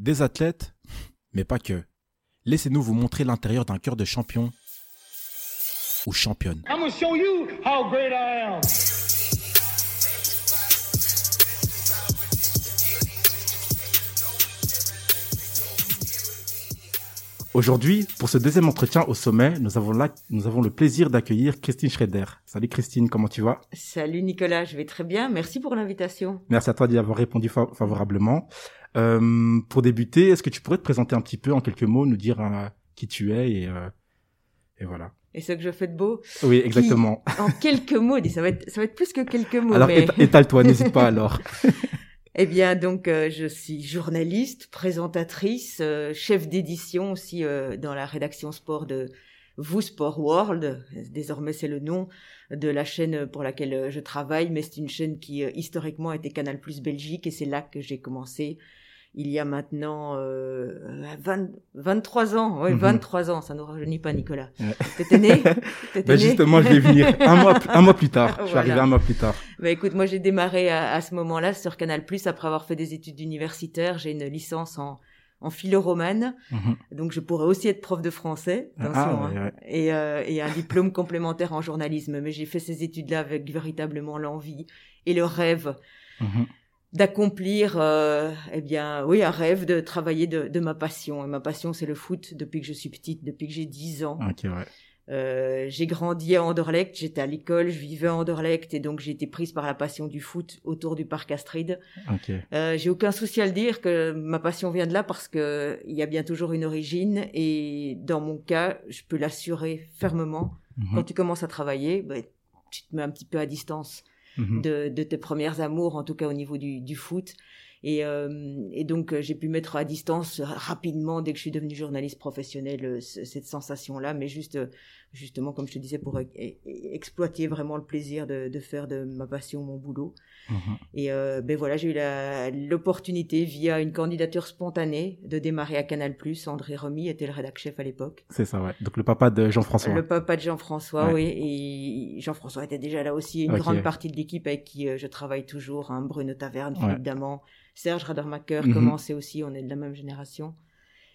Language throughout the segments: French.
Des athlètes, mais pas que. Laissez-nous vous montrer l'intérieur d'un cœur de champion ou championne. I'm show you how great I am. Aujourd'hui, pour ce deuxième entretien au sommet, nous avons, là, nous avons le plaisir d'accueillir Christine Schrader. Salut Christine, comment tu vas? Salut Nicolas, je vais très bien. Merci pour l'invitation. Merci à toi d'y avoir répondu fa- favorablement. Euh, pour débuter, est-ce que tu pourrais te présenter un petit peu en quelques mots, nous dire euh, qui tu es et, euh, et voilà. Et ce que je fais de beau, Oui, exactement. en quelques mots, ça va être, ça va être plus que quelques mots. Alors mais... étale-toi, n'hésite pas alors. Eh bien, donc, euh, je suis journaliste, présentatrice, euh, chef d'édition aussi euh, dans la rédaction sport de Vous Sport World. Désormais, c'est le nom de la chaîne pour laquelle je travaille, mais c'est une chaîne qui historiquement était Canal Plus Belgique et c'est là que j'ai commencé. Il y a maintenant euh, 20 23 ans, oui, Mhm. 23 ans, ça ne rajeunit pas Nicolas. Ouais. T'étais né? T'étais Ben né? justement, je vais venir un mois, un mois plus tard. Je suis Voilà. arrivé un mois plus tard. Bah écoute, moi j'ai démarré à, à ce moment-là sur Canal+, après avoir fait des études universitaires. J'ai une licence en, en philo-romane, Mhm. donc je pourrais aussi être prof de français, Ah, attention, ouais, hein. ouais. Et, euh, et un diplôme complémentaire en journalisme. Mais j'ai fait ces études-là avec véritablement l'envie et le rêve Mhm. D'accomplir, euh, eh bien, oui, un rêve de travailler de, de ma passion. Et ma passion, c'est le foot depuis que je suis petite, depuis que j'ai 10 ans. Ok, ouais. Euh, j'ai grandi à Anderlecht, j'étais à l'école, je vivais à Anderlecht et donc j'ai été prise par la passion du foot autour du parc Astrid. Ok. Euh, j'ai aucun souci à le dire que ma passion vient de là parce que il y a bien toujours une origine et dans mon cas, je peux l'assurer fermement. Mhm. Quand tu commences à travailler, ben, tu te mets un petit peu à distance Mhm. de, tes premières amours, en tout cas au niveau du, foot. Et, euh, donc euh, j'ai pu mettre à distance rapidement dès que je suis devenue journaliste professionnelle euh, ce- cette sensation-là, mais juste justement comme je te disais pour e- e- exploiter vraiment le plaisir de faire de ma passion mon boulot. Mhm. Et euh, ben voilà, j'ai eu l'opportunité via une candidature spontanée de démarrer à Canal+. André Remy était le rédac chef à l'époque. C'est ça, ouais. Donc le papa de Jean-François. Le papa de Jean-François, Ouais. oui. Et Jean-François était déjà là aussi. Une grande partie de l'équipe avec qui euh, je travaille toujours. Hein, Bruno Taverne, Ouais. Philippe Daman, Serge Radermacher Mhm. commençait aussi. On est de la même génération.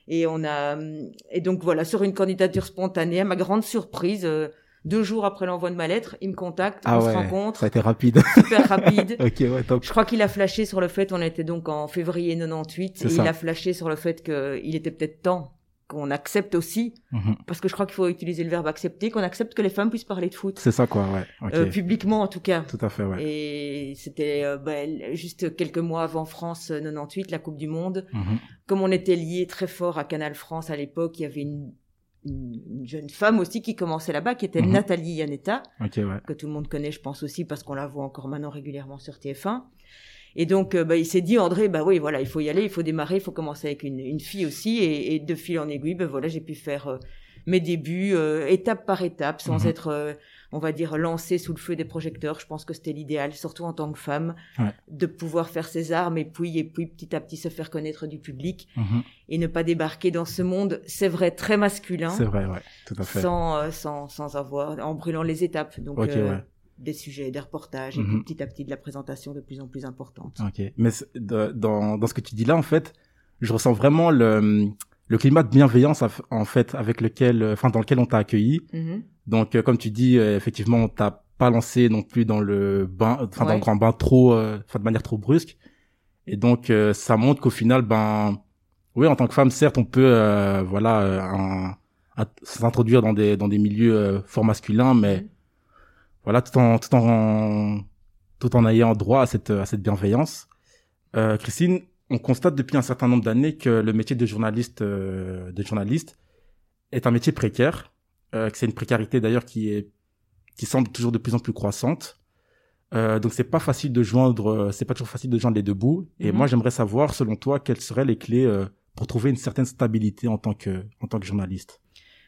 Et on a hum, et donc voilà sur une candidature spontanée. À ma grande surprise, euh, deux jours après l'envoi de ma lettre, il me contacte, Ah on se rencontre, Ça a été rapide. super rapide. ok, ouais, top. Je crois qu'il a flashé sur le fait, on était donc en février 98, C'est et ça. il a flashé sur le fait qu'il était peut-être temps qu'on accepte aussi, Mhm. parce que je crois qu'il faut utiliser le verbe accepter, qu'on accepte que les femmes puissent parler de foot. C'est ça, quoi, ouais. Euh, publiquement en tout cas. Tout à fait, ouais. Et c'était euh, ben, juste quelques mois avant France euh, 98, la Coupe du Monde. Mhm. Comme on était lié très fort à Canal France à l'époque, il y avait une, une- une jeune femme aussi qui commençait là-bas, qui était Mhm. Nathalie Yanetta, Ok, ouais. que tout le monde connaît, je pense aussi, parce qu'on la voit encore maintenant régulièrement sur TF1. Et donc, euh, bah, il s'est dit, André, bah oui, voilà, il faut y aller, il faut démarrer, il faut commencer avec une, une fille aussi. Et, et de fil en aiguille, ben voilà, j'ai pu faire euh, mes débuts euh, étape par étape, sans Mhm. être, euh, on va dire, lancé sous le feu des projecteurs. Je pense que c'était l'idéal, surtout en tant que femme, Ouais. de pouvoir faire ses armes et puis, et puis petit à petit se faire connaître du public Mhm. et ne pas débarquer dans ce monde, c'est vrai, très masculin, C'est vrai, ouais. Tout à fait. sans, euh, sans, sans avoir, en brûlant les étapes. Donc, euh, ouais. des sujets, des reportages, et Mhm. puis petit à petit de la présentation de plus en plus importante. Ok. Mais de- dans, dans ce que tu dis là, en fait, je ressens vraiment le, le climat de bienveillance, en fait, avec lequel, enfin, dans lequel on t'a accueilli. Mhm. Donc, euh, comme tu dis, euh, effectivement, on t'a pas lancé non plus dans le bain, enfin, dans le grand bain trop, euh, enfin, de manière trop brusque. Et donc, ça montre qu'au final, ben, oui, en tant que femme, certes, on peut, voilà, un- s'introduire dans des, dans des milieux euh, fort masculins, mais Mhm. voilà, tout en, tout en, tout en ayant droit à cette, à cette bienveillance. Euh, Christine, on constate depuis un certain nombre d'années que le métier de journaliste, euh, de journaliste est un métier précaire, euh, que c'est une précarité d'ailleurs qui est, qui semble toujours de plus en plus croissante. Euh, donc c'est pas facile de joindre, euh, c'est pas toujours facile de joindre les deux bouts. Et Mhm. moi j'aimerais savoir, selon toi, quelles seraient les clés euh, pour trouver une certaine stabilité en tant que, en tant que journaliste?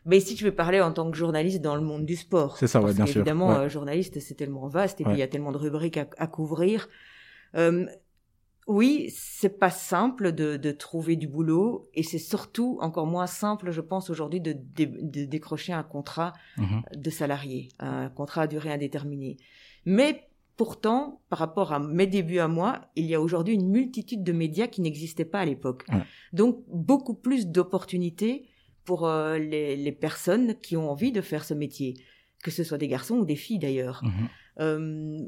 Mais ici, je vais parler en tant que journaliste dans le monde du sport. C'est ça, ouais, bien sûr. Évidemment, Ouais. journaliste, c'est tellement vaste et puis il y a tellement de rubriques à, à couvrir. Euh, oui, c'est pas simple de, de trouver du boulot et c'est surtout encore moins simple, je pense, aujourd'hui de, dé- de décrocher un contrat Mhm. de salarié, un contrat à durée indéterminée. Mais pourtant, par rapport à mes débuts à moi, il y a aujourd'hui une multitude de médias qui n'existaient pas à l'époque. Donc, beaucoup plus d'opportunités pour euh, les, les personnes qui ont envie de faire ce métier, que ce soit des garçons ou des filles d'ailleurs. Mhm. Euh,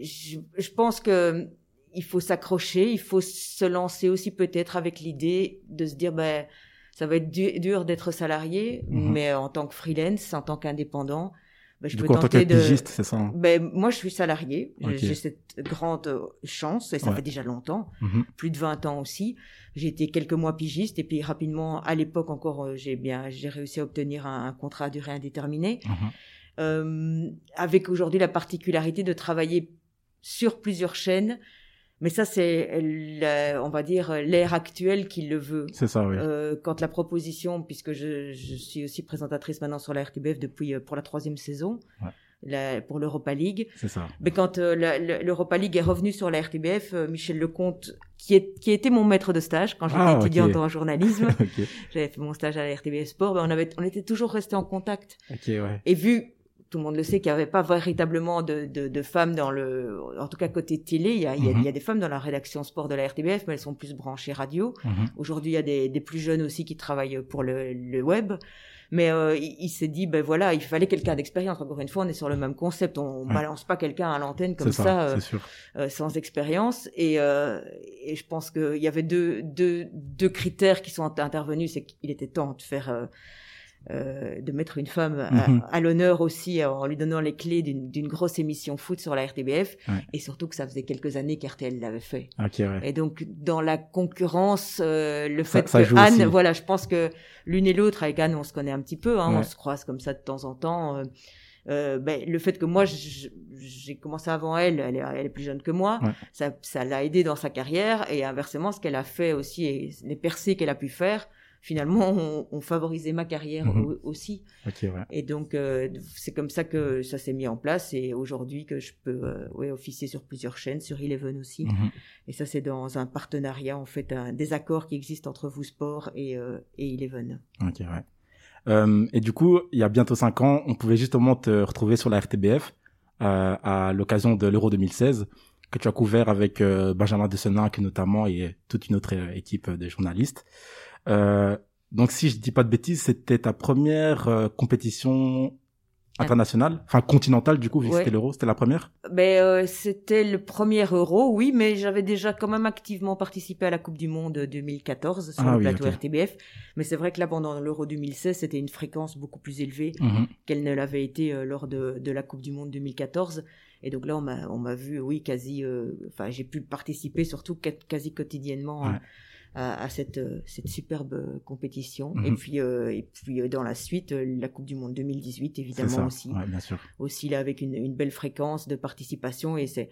je, je pense que il faut s'accrocher, il faut se lancer aussi peut-être avec l'idée de se dire ben ça va être du- dur d'être salarié, Mhm. mais en tant que freelance, en tant qu'indépendant, ben, je Du peux coup, en tant tenter que de. pigiste, c'est ça. hein Ben, moi, je suis salarié. J'ai cette grande euh, chance, et ça Ouais. fait déjà longtemps, Mhm. plus de 20 ans aussi. J'ai été quelques mois pigiste, et puis rapidement, à l'époque encore, euh, j'ai bien, j'ai réussi à obtenir un, un contrat à durée indéterminée. Mhm. Euh, avec aujourd'hui la particularité de travailler sur plusieurs chaînes. Mais ça, c'est, on va dire, l'ère actuelle qui le veut. C'est ça, oui. Euh, quand la proposition, puisque je, je suis aussi présentatrice maintenant sur la RTBF depuis euh, pour la troisième saison, Ouais. la- pour l'Europa League, C'est ça. mais quand euh, l'Europa League est revenue sur la RTBF, euh, Michel Lecomte, qui, est, qui était mon maître de stage quand j'étais Ah, étudiante en journalisme, j'avais fait mon stage à la RTBF Sport, ben on, avait, on était toujours restés en contact. Ok, ouais. Et vu, tout le monde le sait, qu'il n'y avait pas véritablement de, de, de femmes dans le, en tout cas côté télé, il y a, Mhm. il y a des femmes dans la rédaction sport de la RTBF, mais elles sont plus branchées radio. Mhm. Aujourd'hui, il y a des, des plus jeunes aussi qui travaillent pour le, le web. Mais euh, il, il s'est dit, ben voilà, il fallait quelqu'un d'expérience. Encore une fois, on est sur le même concept. On Ouais. balance pas quelqu'un à l'antenne comme ça, ça, euh, euh, sans expérience. Et, et je pense qu'il y avait deux, deux, deux critères qui sont intervenus. C'est qu'il était temps de faire, euh, de mettre une femme à, Mhm. à l'honneur aussi euh, en lui donnant les clés d'une grosse émission foot sur la RTBF. Ouais. Et surtout que ça faisait quelques années qu'RTL l'avait fait. Ok, ouais. Et donc, dans la concurrence, euh, le Ça- fait ça que Anne, aussi. voilà, je pense que l'une et l'autre, avec Anne, on se connaît un petit peu, hein, Ouais. on se croise comme ça de temps en temps. euh, euh, ben, le fait que moi, j'ai commencé avant elle, elle est, elle est plus jeune que moi, ça, ça l'a aidé dans sa carrière. Et inversement, ce qu'elle a fait aussi, et les percées qu'elle a pu faire, finalement, ont, ont favorisé ma carrière Mhm. au- aussi. Ouais. Et donc, euh, c'est comme ça que ça s'est mis en place. Et aujourd'hui, que je peux euh, ouais, officier sur plusieurs chaînes, sur Eleven aussi. Mhm. Et ça, c'est dans un partenariat, en fait, un désaccord qui existe entre vous sport et, euh, et Eleven. Ok, ouais. Euh, et du coup, il y a bientôt cinq ans, on pouvait justement te retrouver sur la RTBF à l'occasion de l'Euro 2016 que tu as couvert avec Benjamin Desenac notamment et toute une autre équipe de journalistes. Euh, donc, si je dis pas de bêtises, c'était ta première euh, compétition internationale, enfin continentale du coup, vu que Ouais. c'était l'Euro, c'était la première? Ben, euh, c'était le premier euro, oui, mais j'avais déjà quand même activement participé à la Coupe du Monde 2014 sur Ah le oui, plateau. RTBF. Mais c'est vrai que là, pendant l'Euro 2016, c'était une fréquence beaucoup plus élevée Mhm. qu'elle ne l'avait été euh, lors de, de la Coupe du Monde 2014. Et donc là, on m'a, vu, oui, quasi, euh, enfin, j'ai pu participer surtout qua- quasi quotidiennement Ouais. À, à cette, euh, cette superbe euh, compétition. Mhm. Et puis, euh, et puis dans la suite, la Coupe du Monde 2018, C'est évidemment ça. aussi Ouais, bien sûr. aussi là avec une, une belle fréquence de participation et c'est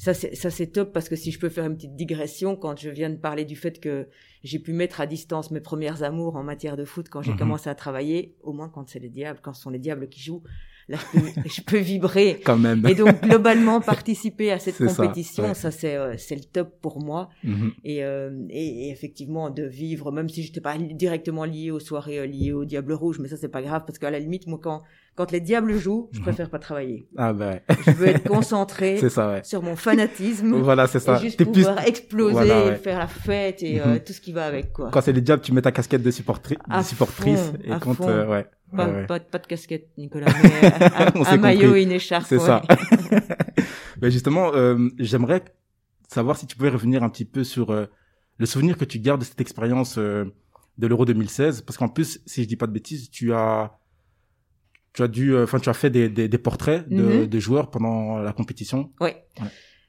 ça c'est ça c'est top parce que si je peux faire une petite digression quand je viens de parler du fait que j'ai pu mettre à distance mes premières amours en matière de foot quand j'ai Mhm. commencé à travailler au moins quand c'est les diables quand ce sont les diables qui jouent là je peux, je peux vibrer Quand même. et donc globalement participer à cette ça, compétition ouais. ça, c'est euh, c'est le top pour moi Mhm. et, euh, et, et effectivement de vivre même si j'étais pas li- directement lié aux soirées euh, liées au Diable Rouge mais ça c'est pas grave parce qu'à la limite moi quand quand les diables jouent je Mhm. préfère pas travailler Ah ben, je veux être concentré c'est ça, ouais. sur mon fanatisme Voilà, c'est ça. et juste T'es plus- pouvoir exploser Voilà, ouais. et faire la fête et euh, Mhm. tout ce qui va avec quoi Quand c'est les diables, tu mets ta casquette de, supportri- de supportrice fond, et quand euh, ouais. Pas, ouais, ouais. Pas, pas de casquette Nicolas mais un, maillot compris. et une écharpe C'est ouais. ça. Mais justement, euh, j'aimerais savoir si tu pouvais revenir un petit peu sur euh, le souvenir que tu gardes de cette expérience euh, de l'Euro 2016, parce qu'en plus, si je dis pas de bêtises, tu as tu as dû, enfin, tu as fait des, des, des portraits de, de joueurs pendant la compétition. Ouais.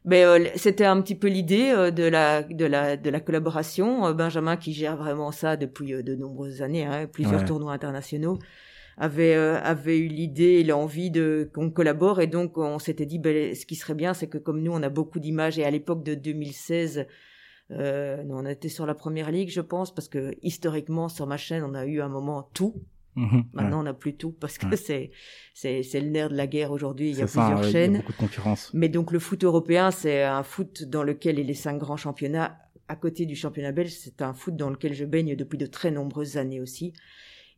Mais euh, c'était un petit peu l'idée euh, de la de la de la collaboration. Euh, Benjamin qui gère vraiment ça depuis de nombreuses années, hein, plusieurs Ouais. tournois internationaux, avait euh, avait eu l'idée et l'envie de qu'on collabore et donc on s'était dit ben, ce qui serait bien c'est que comme nous on a beaucoup d'images et à l'époque de 2016 euh, on était sur la première ligue je pense parce que historiquement sur ma chaîne on a eu un moment tout Mhm. maintenant on n'a plus tout parce que Ouais. c'est c'est c'est le nerf de la guerre aujourd'hui il y a ça, plusieurs ouais, chaînes Il y a beaucoup de concurrence. mais donc le foot européen, c'est un foot dans lequel les cinq grands championnats à côté du championnat belge, c'est un foot dans lequel je baigne depuis de très nombreuses années aussi.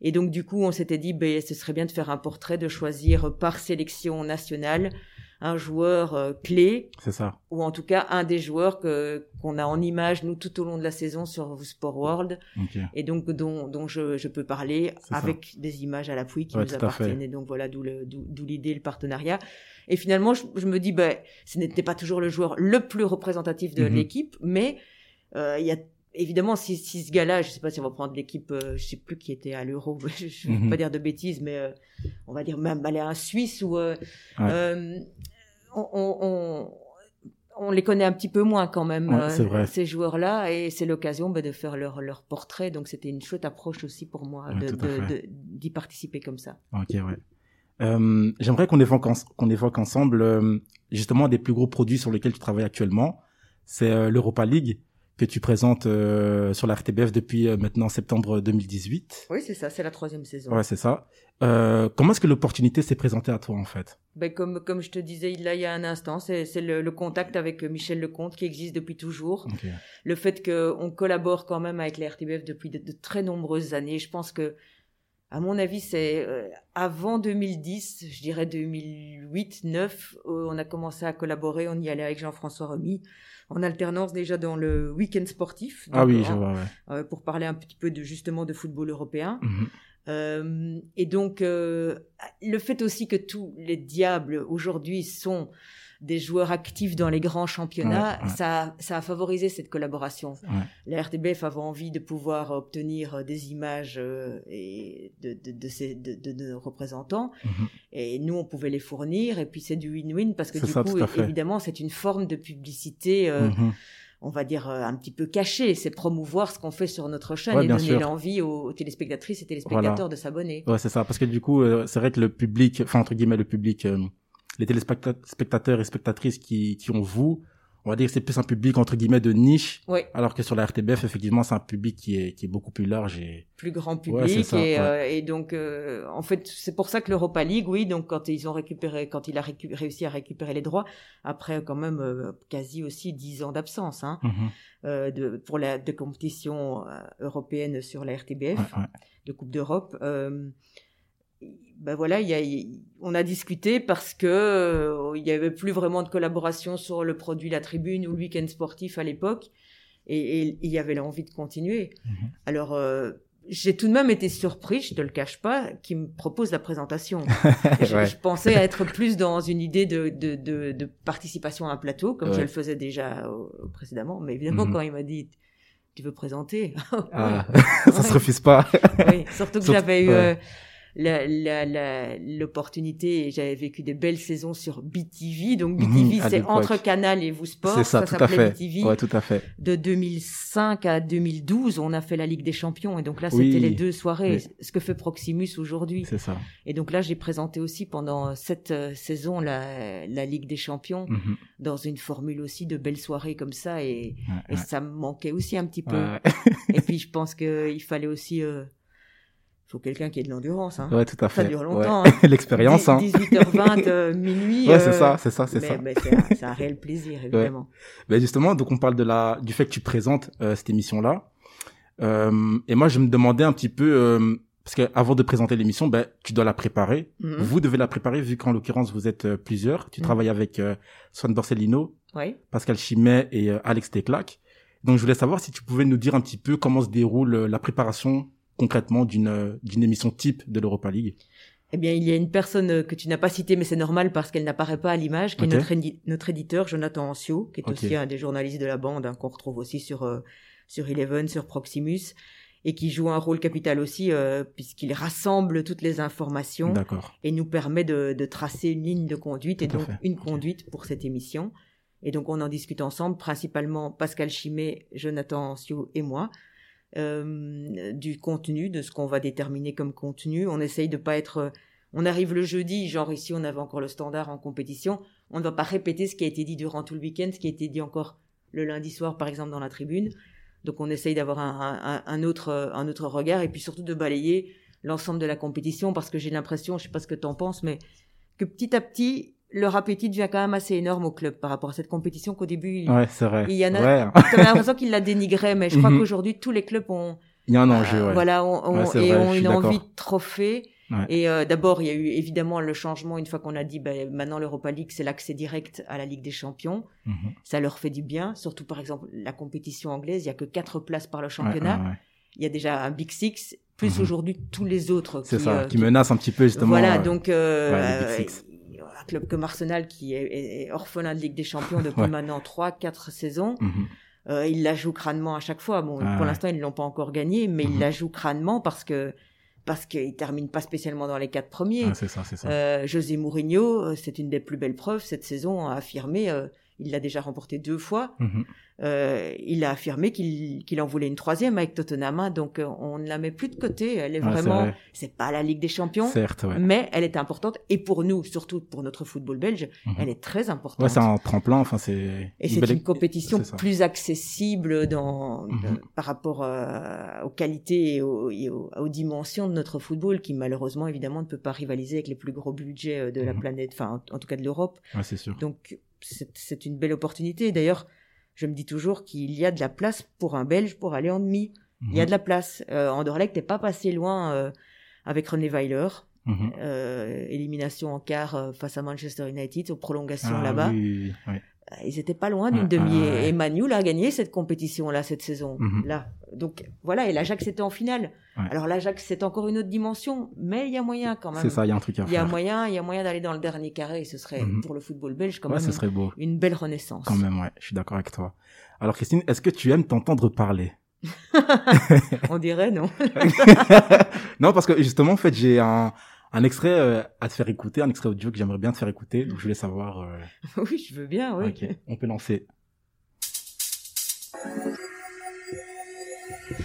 Et donc du coup, on s'était dit, ben, ce serait bien de faire un portrait, de choisir par sélection nationale un joueur euh, clé, C'est ça. ou en tout cas un des joueurs que qu'on a en image nous tout au long de la saison sur Sport World, Ok. et donc dont, dont je, je peux parler C'est ça. avec des images à l'appui qui Ouais, nous appartiennent. Et donc voilà d'où le- d'où d'où l'idée, le partenariat. Et finalement, je, je me dis, ben, ce n'était pas toujours le joueur le plus représentatif de Mhm. l'équipe, mais euh, il y a évidemment si, si ce gars-là, je sais pas si on va prendre l'équipe, euh, je sais plus qui était à l'Euro, je, je vais Mhm. pas dire de bêtises, mais euh, on va dire même aller à un Suisse ou euh, Ouais. euh, on, on, on, on les connaît un petit peu moins quand même Ouais, ces joueurs-là et c'est l'occasion ben, de faire leur leur portrait donc c'était une chouette approche aussi pour moi Ouais, de- d'y participer comme ça. Ok, ouais. J'aimerais qu'on évoque, qu'on évoque ensemble justement des plus gros produits sur lesquels tu travailles actuellement. C'est l'Europa League que tu présentes euh, sur la RTBF depuis euh, maintenant septembre 2018. Oui c'est ça, c'est la troisième saison. Ouais, c'est ça. Euh, comment est-ce que l'opportunité s'est présentée à toi en fait? Ben, comme, comme je te disais là il y a un instant, c'est le, le contact avec Michel Lecomte qui existe depuis toujours. Le fait qu'on collabore quand même avec la RTBF depuis de, de très nombreuses années, je pense que, à mon avis, c'est avant 2010, je dirais 2008-9, on a commencé à collaborer, on y allait avec Jean-François Remy, en alternance déjà dans le week-end sportif. Ah oui, en- je vois, ouais. euh, pour parler un petit peu de justement de football européen. Mhm. Euh, et donc, euh, le fait aussi que tous les diables aujourd'hui sont des joueurs actifs dans les grands championnats, Ouais, ouais. Ça, ça a favorisé cette collaboration. Ouais. La RTBF avait envie de pouvoir obtenir euh, des images euh, et de, de, de, de, nos représentants, Mhm. et nous, on pouvait les fournir, et puis c'est du win-win, parce que du ça, coup, évidemment, c'est une forme de publicité euh, Mhm. on va dire, euh, un petit peu caché. C'est promouvoir ce qu'on fait sur notre chaîne Ouais, et donner l'envie aux, aux téléspectatrices et téléspectateurs Voilà. de s'abonner. Ouais, c'est ça. Parce que du coup, euh, c'est vrai que le public, enfin entre guillemets le public, euh, les téléspectateurs et spectatrices qui, qui ont vous, on va dire que c'est plus un public entre guillemets de niche, Oui, alors que sur la RTBF, effectivement, c'est un public qui est, qui est beaucoup plus large et plus grand Ouais, public. ça, et, ouais. euh, et donc, euh, en fait, c'est pour ça que l'Europa League, oui, donc quand ils ont récupéré, quand il a récu- réussi à récupérer les droits, après quand même euh, quasi aussi dix ans d'absence hein, Mhm. de, pour la de compétition européenne sur la RTBF. Ouais. de Coupe d'Europe. Euh, ben voilà, il y a, il- on a discuté parce que euh, il y avait plus vraiment de collaboration sur le produit La Tribune ou le week-end sportif à l'époque, et, il y avait l'envie de continuer. Mhm. Alors euh, j'ai tout de même été surpris, je te le cache pas, qu'il me propose la présentation. je, Ouais. je pensais être plus dans une idée de, de, de, de participation à un plateau, comme je le faisais déjà euh, précédemment. Mais évidemment, Mhm. quand il m'a dit, tu veux présenter? Ah, Ouais. ça se refuse pas. oui, surtout que j'avais eu ouais. la- la- la- l'opportunité et j'avais vécu des belles saisons sur BTV. Donc Mhm, BTV, c'est entre Canal et Vous Sport. C'est ça, tout à fait. BTV. Ouais, tout à fait. De 2005 à 2012, on a fait la Ligue des Champions. Et donc là, Oui. c'était les deux soirées. Oui. Ce que fait Proximus aujourd'hui. C'est ça. Et donc là, j'ai présenté aussi pendant cette euh, saison la, la Ligue des Champions Mhm. dans une formule aussi de belles soirées comme ça. Et, Ouais, et ouais. ça me manquait aussi un petit peu. Et puis je pense qu'il fallait aussi, euh, faut quelqu'un qui ait de l'endurance. Hein. ouais, tout à fait. Ça dure Ouais. longtemps. hein. L'expérience, hein. 18h20 euh, minuit. Ouais, c'est euh, ça, c'est ça, c'est ça. mais c'est un, un réel plaisir évidemment. Ben justement, donc on parle de la du fait que tu présentes euh, cette émission-là. Euh, et moi, je me demandais un petit peu euh, parce que avant de présenter l'émission, ben tu dois la préparer. Mhm. Vous devez la préparer vu qu'en l'occurrence vous êtes plusieurs. Tu Mhm. travailles avec euh, Swan Borsellino, Oui. Pascal Chimet et euh, Alex Teclac. Donc je voulais savoir si tu pouvais nous dire un petit peu comment se déroule la préparation concrètement d'une euh, d'une émission type de l'Europa League. Eh bien, il y a une personne euh, que tu n'as pas citée, mais c'est normal parce qu'elle n'apparaît pas à l'image, qui est notre, édi- notre éditeur, Jonathan Ancio, qui est aussi un des journalistes de la bande, hein, qu'on retrouve aussi sur, euh, sur Eleven, sur Proximus, et qui joue un rôle capital aussi, euh, puisqu'il rassemble toutes les informations et nous permet de, de tracer une ligne de conduite et donc fait. une conduite pour cette émission. Et donc on en discute ensemble, principalement Pascal Chimé, Jonathan Ancio et moi, euh, du contenu, de ce qu'on va déterminer comme contenu. On essaye de pas être... euh, On arrive le jeudi, genre ici on avait encore le standard en compétition, on ne va pas répéter ce qui a été dit durant tout le week-end, ce qui a été dit encore le lundi soir par exemple dans la tribune. Donc on essaye d'avoir un, un- un autre, euh, un autre regard et puis surtout de balayer l'ensemble de la compétition parce que j'ai l'impression, je sais pas ce que tu en penses, mais que petit à petit, leur appétit devient quand même assez énorme au club par rapport à cette compétition qu'au début, il, Ouais, c'est vrai. il y en a- Ouais. j'avais l'impression qu'ils la dénigraient, mais je crois Mhm. qu'aujourd'hui, tous les clubs ont, Il y a un enjeu. euh, ouais. voilà, Ouais, c'est et vrai, une envie de trophée. Ouais. Et euh, d'abord, il y a eu évidemment le changement une fois qu'on a dit ben, maintenant l'Europa League, c'est l'accès direct à la Ligue des Champions. Mhm. Ça leur fait du bien, surtout par exemple la compétition anglaise, il y a que quatre places par le Ouais, championnat. ouais, ouais. Il y a déjà un Big Six, plus Mhm. aujourd'hui tous les autres. C'est qui, ça, euh, qui menace un petit peu justement. Voilà, euh, donc un club comme Arsenal qui est, orphelin de Ligue des Champions depuis Ouais. maintenant trois, quatre saisons. mhm. Euh, il la joue crânement à chaque fois. Bon, Ah pour l'instant, ils ne l'ont pas encore gagné, mais Mhm. il la joue crânement parce que parce qu'il termine pas spécialement dans les quatre premiers. C'est ça, c'est ça. Euh, José Mourinho, euh, c'est une des plus belles preuves cette saison, a affirmé, euh, il l'a déjà remporté deux fois, Mhm. euh, il a affirmé qu'il en voulait une troisième avec Tottenham, donc euh, on ne la met plus de côté, elle est Ouais, c'est vraiment, vrai. c'est pas la Ligue des Champions, Certes, ouais. mais elle est importante, et pour nous, surtout pour notre football belge, Mhm. elle est très importante. Ouais, c'est un tremplin, enfin, c'est. Et c'est belle- une compétition plus accessible dans, Mhm. euh, par rapport euh, aux qualités et aux, et aux- aux dimensions de notre football, qui malheureusement évidemment ne peut pas rivaliser avec les plus gros budgets de la planète, enfin en, en tout cas de l'Europe. Ouais, c'est sûr. Donc c'est une belle opportunité. D'ailleurs, je me dis toujours qu'il y a de la place pour un Belge pour aller en demi. Il y a Mhm. de la place. Euh, Anderlecht n'est pas passé loin euh, avec René Weiler. Mhm. Euh, élimination en quart euh, face à Manchester United aux prolongations Ah, là-bas. oui, oui, oui. Euh, Ils étaient pas loin d'une demi. ouais, ouais. Et Manu a gagné cette compétition-là cette saison. Mhm. Là, donc voilà. Et l'Ajax était en finale. Ouais. Alors l'Ajax c'est encore une autre dimension, mais il y a moyen quand même. C'est ça, il y a un truc à Il y a faire. moyen, il y a moyen d'aller dans le dernier carré. Et ce serait Mhm. pour le football belge quand Ouais, même ce serait beau. une belle renaissance. Quand même, ouais. Je suis d'accord avec toi. Alors, Christine, est-ce que tu aimes t'entendre parler? On dirait non. Non, parce que justement, en fait, j'ai un, un extrait euh, à te faire écouter, un extrait audio que j'aimerais bien te faire écouter. Donc, je voulais savoir. euh, oui, je veux bien. Oui. Ok, on peut lancer.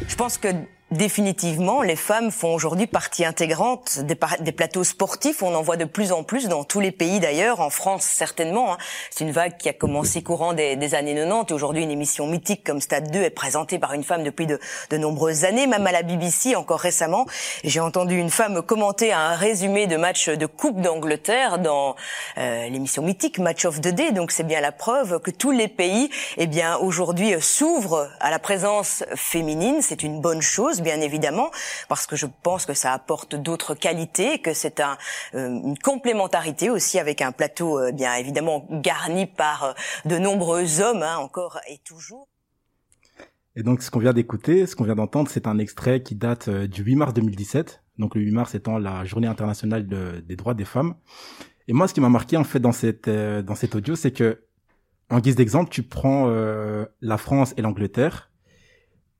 Je pense que définitivement, les femmes font aujourd'hui partie intégrante des, plateaux sportifs. On en voit de plus en plus dans tous les pays d'ailleurs, en France certainement. hein. C'est une vague qui a commencé courant des, années 90 et aujourd'hui une émission mythique comme Stade 2 est présentée par une femme depuis de, nombreuses années, même à la BBC encore récemment. J'ai entendu une femme commenter un résumé de match de Coupe d'Angleterre dans euh, l'émission mythique Match of the Day. Donc c'est bien la preuve que tous les pays, eh bien aujourd'hui s'ouvrent à la présence féminine. C'est une bonne chose, bien évidemment, parce que je pense que ça apporte d'autres qualités, que c'est euh, une complémentarité aussi avec un plateau, euh, bien évidemment garni par euh, de nombreux hommes, hein, encore et toujours. Et donc, ce qu'on vient d'écouter, ce qu'on vient d'entendre, c'est un extrait qui date du 8 mars 2017. Donc, le 8 mars étant la journée internationale de- des droits des femmes. Et moi, ce qui m'a marqué, en fait, dans cette, dans cet audio, c'est que, en guise d'exemple, tu prends la France et l'Angleterre.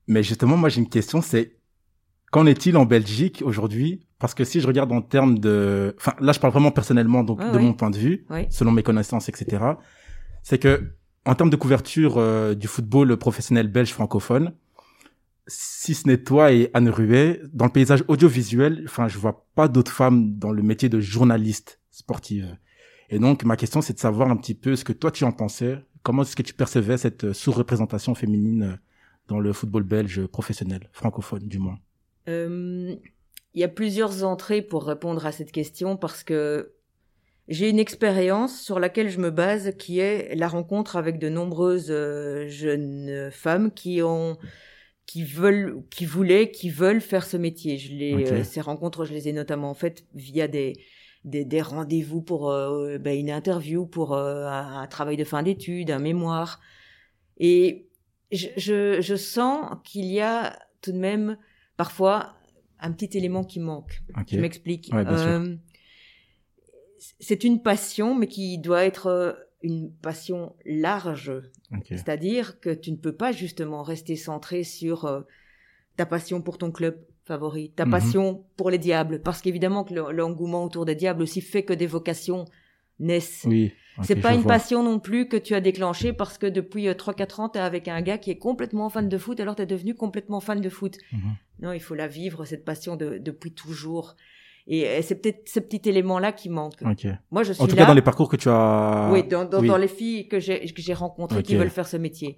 Mais justement, moi, j'ai une question, c'est qu'en est-il en Belgique aujourd'hui? Parce que si je regarde en termes de... Enfin, là, je parle vraiment personnellement, donc Ah de mon point de vue, selon mes connaissances, etc. C'est que, en termes de couverture euh, du football professionnel belge francophone, si ce n'est toi et Anne Ruet, dans le paysage audiovisuel, enfin, je vois pas d'autres femmes dans le métier de journaliste sportive. Et donc, ma question, c'est de savoir un petit peu ce que toi tu en pensais. Comment est-ce que tu percevais cette euh, sous-représentation féminine euh, dans le football belge professionnel, francophone du moins Euh, Il y a plusieurs entrées pour répondre à cette question parce que j'ai une expérience sur laquelle je me base qui est la rencontre avec de nombreuses euh, jeunes femmes qui ont qui veulent qui voulaient qui veulent faire ce métier. Je les Ok. euh, ces rencontres, je les ai notamment faites via des des, des rendez-vous pour euh, ben, une interview, pour euh, un, un travail de fin d'études, un mémoire. Et je, je, je sens qu'il y a tout de même parfois un petit élément qui manque. Ok. Je m'explique. Ouais. Euh, c'est une passion, mais qui doit être euh, une passion large. C'est-à-dire que tu ne peux pas justement rester centré sur euh, ta passion pour ton club favori, ta Mhm. passion pour les diables, parce qu'évidemment que le- l'engouement autour des diables aussi fait que des vocations naissent. Oui. C'est pas une vois. passion non plus que tu as déclenchée parce que depuis euh, 3-4 ans, tu es avec un gars qui est complètement fan de foot, alors tu es devenu complètement fan de foot. Mhm. Non, il faut la vivre, cette passion, de, depuis toujours. Et, euh, c'est peut-être ce petit élément-là qui manque. Ok. Moi, je suis En tout là. cas, dans les parcours que tu as. Oui, dans, dans, oui. dans les filles que j'ai rencontrées qui veulent faire ce métier.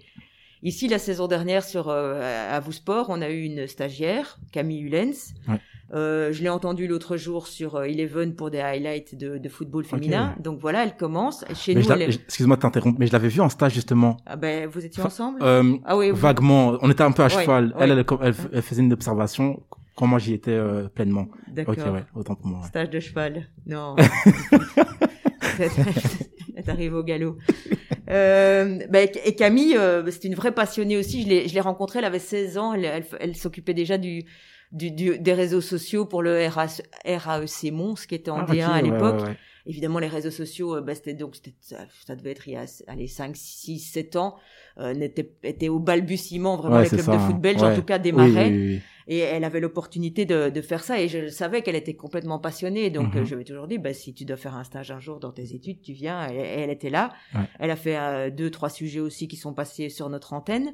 Ici, la saison dernière sur euh, à vous sport, on a eu une stagiaire, Camille Hulens. Ouais. Euh, je l'ai entendue l'autre jour sur euh, Eleven pour des highlights de, de football féminin. Donc voilà, elle commence. Chez Mais nous, elle Excuse-moi de t'interrompre, mais je l'avais vu en stage justement. Ah ben, vous étiez ensemble Euh, Ah oui, Vaguement, on était un peu à cheval. ouais. Elle, elle, elle, elle faisait une observation quand moi j'y étais euh, pleinement. D'accord. Ok, ouais, autant pour moi. Stage de cheval. Non. T'arrives au galop. Euh, bah, et Camille, euh, c'est une vraie passionnée aussi. Je l'ai, je l'ai rencontrée, elle avait 16 ans. Elle, elle, elle s'occupait déjà du, du, du- des réseaux sociaux pour le RAC, RAEC Mons, qui était en Ah, D1 ok, à l'époque. ouais, ouais. Évidemment, les réseaux sociaux, euh, bah, c'était donc, c'était, ça, ça devait être il y a allez, 5, 6, 7 ans, euh, n'était, était au balbutiement, vraiment, Ouais, les clubs ça, de hein. foot belges, Ouais. en tout cas, démarraient. oui, oui, oui. Et elle avait l'opportunité de, de faire ça et je savais qu'elle était complètement passionnée. Donc Mhm. euh, je lui ai toujours dit, bah, si tu dois faire un stage un jour dans tes études, tu viens. Et, et elle était là. Elle a fait euh, deux, trois sujets aussi qui sont passés sur notre antenne.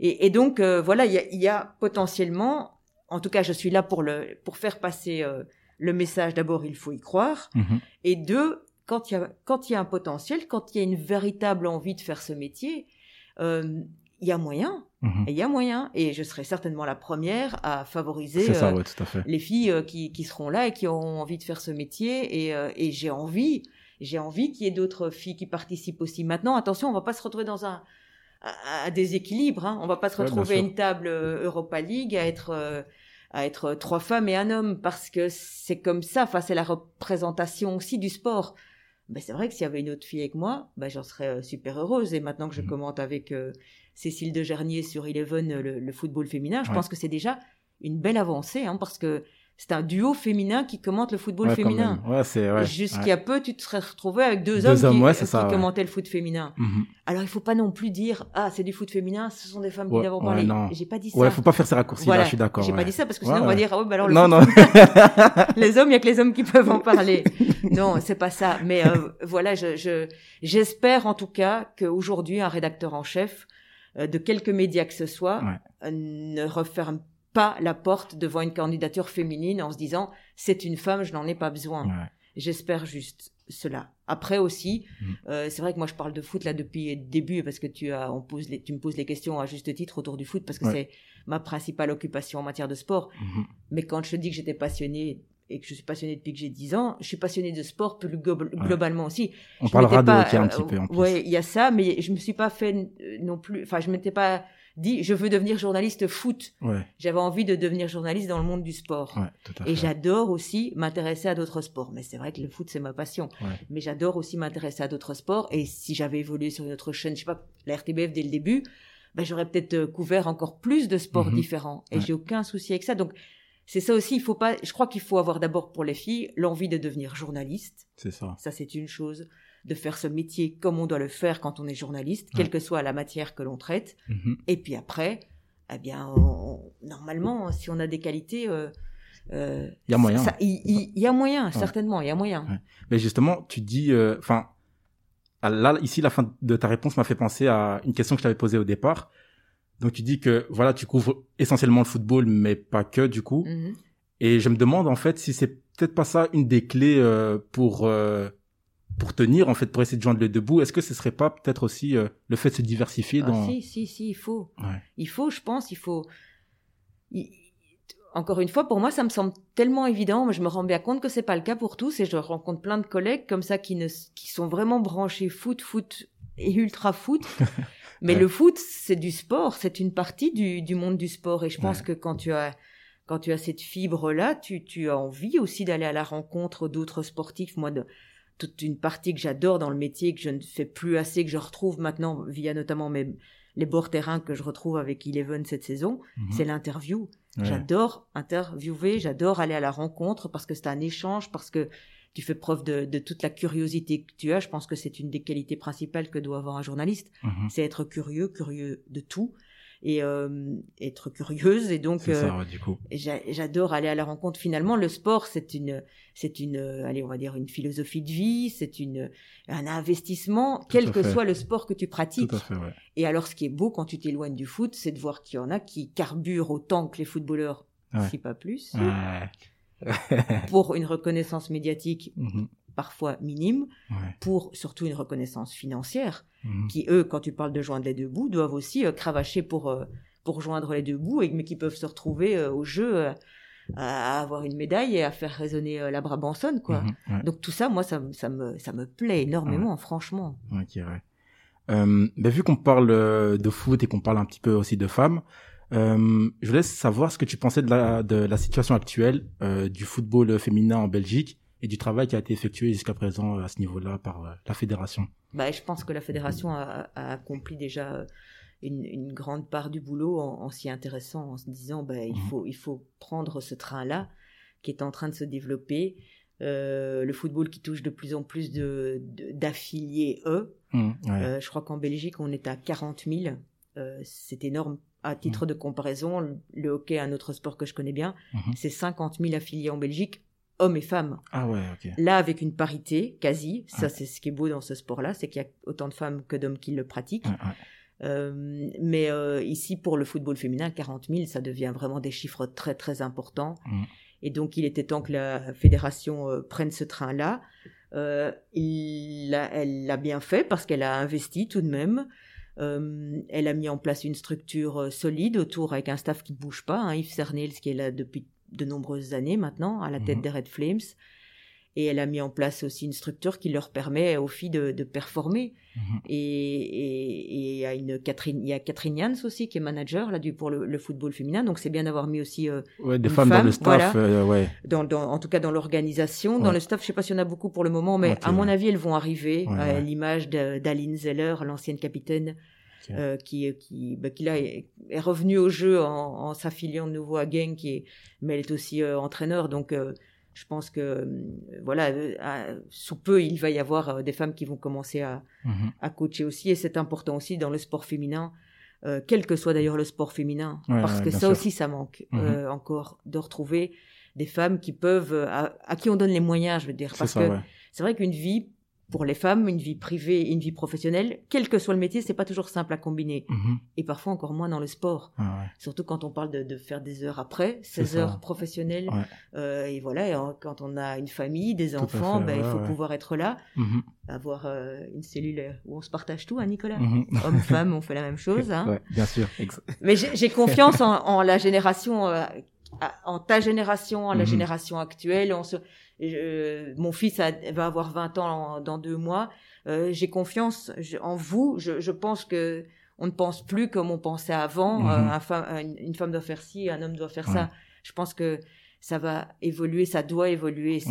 Et, et donc euh, voilà, il y a, il y a potentiellement, en tout cas, je suis là pour le pour faire passer euh, le message. D'abord, il faut y croire. Mhm. Et deux, quand il y a quand il y a un potentiel, quand il y a une véritable envie de faire ce métier, euh, il y a moyen. Mhm. Et il y a moyen, et je serai certainement la première à favoriser ça, euh, ouais, tout à fait. les filles euh, qui, qui seront là et qui auront envie de faire ce métier. Et, euh, et j'ai envie, j'ai envie qu'il y ait d'autres filles qui participent aussi. Maintenant, attention, on va pas se retrouver dans un à, à des équilibres. Hein. On va pas se Ouais, retrouver à une table euh, Europa League à être euh, à être trois femmes et un homme parce que c'est comme ça. Enfin, c'est la représentation aussi du sport. Ben, c'est vrai que s'il y avait une autre fille avec moi, ben, j'en serais euh, super heureuse. Et maintenant que je Mhm. commente avec euh, Cécile de Gernier sur Eleven le, le football féminin, je Ouais. pense que c'est déjà une belle avancée, hein, parce que c'est un duo féminin qui commente le football Ouais, féminin. Ouais, c'est, ouais. Ouais. peu, tu te serais retrouvé avec deux, Deux hommes, hommes, qui, ouais. commentaient le foot féminin. Mhm. Alors, il faut pas non plus dire, ah, c'est du foot féminin, ce sont des femmes qui doivent en parler. non. J'ai pas dit ça. Ouais, faut pas faire ces raccourcis Voilà. là, je suis d'accord. J'ai pas dit ça parce que sinon on va dire, ah ouais, bah alors le Non, foot non. les hommes, il y a que les hommes qui peuvent en parler. non, c'est pas ça. Mais euh, voilà, je, je, j'espère en tout cas qu'aujourd'hui, un rédacteur en chef euh, de quelques médias que ce soit euh, ne referme pas la porte devant une candidature féminine en se disant c'est une femme, je n'en ai pas besoin. Ouais. J'espère juste cela. Après aussi, Mhm. euh, c'est vrai que moi je parle de foot là depuis le début parce que tu as, on pose les, tu me poses les questions à juste titre autour du foot parce que Ouais. c'est ma principale occupation en matière de sport. Mhm. Mais quand je te dis que j'étais passionnée et que je suis passionnée depuis que j'ai 10 ans, je suis passionnée de sport plus glo- globalement aussi. On Je parlera de pas, hockey un euh, petit peu en plus. Ouais, il y a ça, mais je me suis pas fait euh, non plus. Enfin, je m'étais pas dit je veux devenir journaliste foot. Ouais, J'avais envie de devenir journaliste dans le monde du sport. ouais, tout à fait. Et j'adore aussi m'intéresser à d'autres sports. Mais c'est vrai que le foot, c'est ma passion. Ouais. Mais j'adore aussi m'intéresser à d'autres sports. Et si j'avais évolué sur une autre chaîne, je sais pas, la RTBF dès le début, ben, j'aurais peut-être euh, couvert encore plus de sports Mhm. différents. Et j'ai aucun souci avec ça. Donc, c'est ça aussi. Il faut pas, je crois qu'il faut avoir d'abord pour les filles l'envie de devenir journaliste. C'est ça. Ça, c'est une chose. De faire ce métier comme on doit le faire quand on est journaliste, quelle Ouais. que soit la matière que l'on traite. Mhm. Et puis après, eh bien, on- normalement, si on a des qualités, euh, euh, Il y a moyen. Il y a moyen, certainement, il y a moyen. Ouais. Mais justement, tu dis, euh, enfin, là, ici, la fin de ta réponse m'a fait penser à une question que je t'avais posée au départ. Donc, tu dis que, voilà, tu couvres essentiellement le football, mais pas que, du coup. Mhm. Et je me demande, en fait, si c'est peut-être pas ça une des clés euh, pour, pour tenir, en fait, pour essayer de joindre les deux bouts. Est-ce que ce serait pas peut-être aussi euh, le fait de se diversifier Ah, dans... si, si, si, il faut. Ouais. Il faut, je pense, il faut. il- Encore une fois, pour moi, ça me semble tellement évident, mais je me rends bien compte que c'est pas le cas pour tous, et je rencontre plein de collègues comme ça qui ne, qui sont vraiment branchés foot, foot et ultra foot. mais Ouais. le foot, c'est du sport, c'est une partie du, du monde du sport, et je pense Ouais. que quand tu as, quand tu as cette fibre-là, tu, tu as envie aussi d'aller à la rencontre d'autres sportifs. Moi, de, toute une partie que j'adore dans le métier, que je ne fais plus assez, que je retrouve maintenant via notamment mes, les bords terrain que je retrouve avec Eleven cette saison, Mhm. c'est l'interview. Ouais. J'adore interviewer, j'adore aller à la rencontre parce que c'est un échange, parce que tu fais preuve de, de toute la curiosité que tu as. Je pense que c'est une des qualités principales que doit avoir un journaliste, Mhm. c'est être curieux, curieux de tout et euh, être curieuse. Et donc, euh, ça, ouais, du coup. J'a- J'adore aller à la rencontre. Finalement, le sport, c'est une, c'est une, euh, allez, on va dire une philosophie de vie, c'est une, un investissement, quel que fait. soit le sport que tu pratiques. Tout à fait, ouais. Et alors, ce qui est beau quand tu t'éloignes du foot, c'est de voir qu'il y en a qui carburent autant que les footballeurs, Ouais. si pas plus, Ouais. pour une reconnaissance médiatique Mhm. Parfois minime, Ouais. pour surtout une reconnaissance financière, Mhm. qui eux, quand tu parles de joindre les deux bouts, doivent aussi euh, cravacher pour euh, pour joindre les deux bouts, et mais qui peuvent se retrouver euh, au jeu euh, à avoir une médaille et à faire résonner la Brabançonne, quoi. Mhm. Ouais. Donc tout ça, moi, ça, me- ça me ça me plaît énormément, franchement. Ok, ouais. Ben, vu qu'on parle de foot et qu'on parle un petit peu aussi de femmes, Euh, je voulais savoir ce que tu pensais de la, de la situation actuelle euh, du football féminin en Belgique et du travail qui a été effectué jusqu'à présent à ce niveau-là par euh, la fédération. Bah, je pense que la fédération a, a accompli déjà une, une, grande part du boulot en, en s'y intéressant, en se disant bah, il, Mhm. faut, il faut prendre ce train-là qui est en train de se développer. Euh, le football qui touche de plus en plus de- de- d'affiliés, eux. Mmh, ouais. Euh, je crois qu'en Belgique, on est à 40 000. Euh, c'est énorme. À titre de comparaison, le- hockey, un autre sport que je connais bien, Mhm. c'est 50 000 affiliés en Belgique, hommes et femmes. Ah ouais, ok. Là, avec une parité quasi, ça Ouais. c'est ce qui est beau dans ce sport-là, c'est qu'il y a autant de femmes que d'hommes qui le pratiquent. Ouais, ouais. Euh, mais euh, ici, pour le football féminin, 40 000, ça devient vraiment des chiffres très très importants. Mhm. Et donc, il était temps que la fédération euh, prenne ce train-là. Il elle l'a bien fait parce qu'elle a investi tout de même. Euh, elle a mis en place une structure solide autour avec un staff qui ne bouge pas. Hein, Yves Cernils qui est là depuis de nombreuses années maintenant à la tête Mhm. des Red Flames. Et elle a mis en place aussi une structure qui leur permet aux filles de, de performer. Mhm. Et, et, et il y a une Catherine, il y a Catherine Jans aussi qui est manager là du pour le, le football féminin. Donc c'est bien d'avoir mis aussi euh, Ouais, des femmes dans le staff, voilà. euh, ouais. dans, dans, en tout cas dans l'organisation, dans le staff. Je sais pas s'il y en a beaucoup pour le moment, mais à mon avis elles vont arriver. À l'image d'Aline Zeller, l'ancienne capitaine, Euh, qui qui bah, qui là est, est revenue au jeu en, en s'affiliant de nouveau à Genk, qui est, mais elle est aussi euh, entraîneur. Donc euh, je pense que euh, voilà, à- sous peu il va y avoir des femmes qui vont commencer à Mhm. à coacher aussi et c'est important aussi dans le sport féminin euh, quel que soit d'ailleurs le sport féminin Ouais, parce ouais, que ça sûr. aussi ça manque Mhm. euh, encore de retrouver des femmes qui peuvent à, à qui on donne les moyens je veux dire parce ça, que ouais. c'est vrai qu'une vie pour les femmes une vie privée et une vie professionnelle quel que soit le métier c'est pas toujours simple à combiner Mhm. et parfois encore moins dans le sport Ah ouais. surtout quand on parle de, de faire des heures après 16 ça. heures professionnelles Ouais. euh, et voilà et en- quand on a une famille des enfants fait, ben, il ouais, faut ouais. pouvoir être là Mhm. avoir euh, une cellule où on se partage tout, hein, Nicolas Mhm. Homme-femme, on fait la même chose. Hein. Bien sûr. Mais j'ai confiance en, en la génération, euh, en ta génération, en la Mhm. génération actuelle. On se, je- mon fils a- va avoir 20 ans en- dans deux mois. Euh, j'ai confiance en vous. Je, je pense que on ne pense plus comme on pensait avant. Mhm. Euh, un femme- une, femme doit faire ci, un homme doit faire ça. Je pense que ça va évoluer, ça doit évoluer. C'est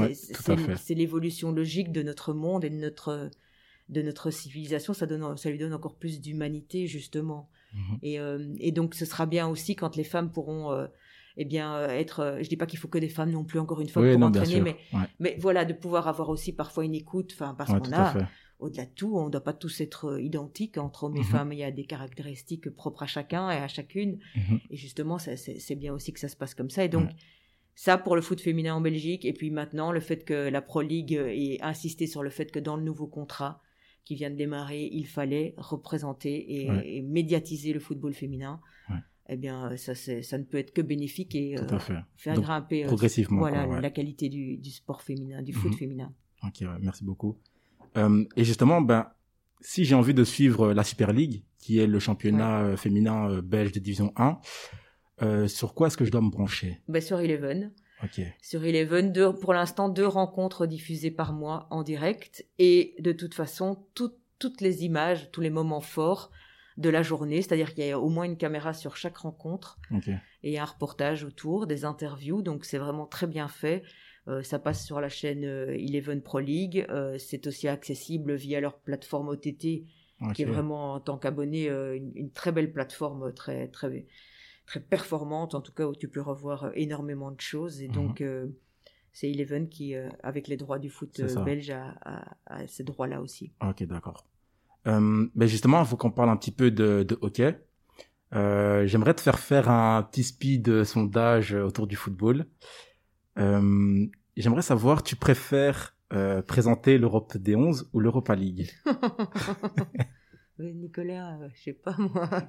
Ouais, l'évolution logique de notre monde et de notre de notre civilisation. Ça donne, ça lui donne encore plus d'humanité justement. Mhm. Et, euh, et donc ce sera bien aussi quand les femmes pourront, euh, eh bien, euh, être. euh, je dis pas qu'il faut que des femmes non plus encore une fois Oui, pour non, entraîner, mais Ouais. mais voilà de pouvoir avoir aussi parfois une écoute. Enfin parce Ouais, qu'on a au-delà de tout, on ne doit pas tous être euh, identiques entre hommes et Mhm. femmes. Il y a des caractéristiques propres à chacun et à chacune. Mhm. Et justement, c'est bien aussi que ça se passe comme ça. Et donc, ça pour le foot féminin en Belgique. Et puis maintenant, le fait que la Pro League ait insisté sur le fait que dans le nouveau contrat qui vient de démarrer, il fallait représenter et, Ouais. et médiatiser le football féminin. Ouais. Eh bien, ça, c'est- ça ne peut être que bénéfique et euh, faire Donc, grimper euh, progressivement, voilà, quoi, ouais. la qualité du, du sport féminin, du foot Mhm. féminin. Ok, ouais, merci beaucoup. Euh, et justement, ben, si j'ai envie de suivre la Super League, qui est le championnat euh, féminin euh, belge de division 1, euh, sur quoi est-ce que je dois me brancher? Ben, sur Eleven, Ok. sur Eleven, deux, pour l'instant, deux rencontres diffusées par mois en direct. Et de toute façon, tout- toutes les images, tous les moments forts de la journée, c'est-à-dire qu'il y a au moins une caméra sur chaque rencontre et un reportage autour, des interviews. Donc c'est vraiment très bien fait. Euh, ça passe sur la chaîne euh, Eleven Pro League. Euh, c'est aussi accessible via leur plateforme OTT, qui est vraiment en tant qu'abonné une, une très belle plateforme, très très très performante en tout cas où tu peux revoir énormément de choses. Et Mhm. donc c'est Eleven qui, euh, avec les droits du foot belge, a, a- a ces droits-là aussi. Ok, d'accord. Euh, ben justement, il faut qu'on parle un petit peu de, de hockey. Euh, J'aimerais te faire faire un petit speed sondage autour du football. Euh, J'aimerais savoir, tu préfères présenter l'Europe des 11 ou l'Europa League? Nicolas, je sais pas moi.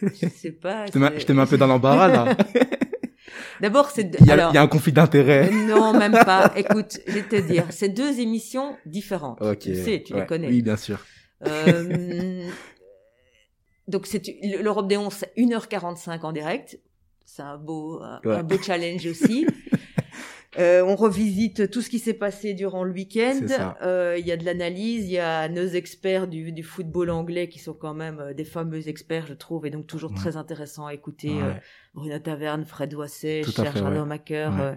Je, sais pas. Je te mets un peu dans l'embarras là. D'abord, c'est Il y a, alors, il y a un conflit d'intérêts. non, même pas. Écoute, je vais te dire, c'est deux émissions différentes. Ok. Tu sais, tu ouais. les connais. Oui, bien sûr. Euh, donc c'est l'Europe des 11, c'est 1h45 en direct. C'est un beau, Ouais. un beau challenge aussi. Euh, on revisite tout ce qui s'est passé durant le week-end. Euh, Il y a de l'analyse, il y a nos experts du, du football anglais qui sont quand même euh, des fameux experts, je trouve, et donc toujours très intéressant à écouter. Ouais. euh, Bruno Taverne, Fred Wasset, Cher ouais. Macker euh,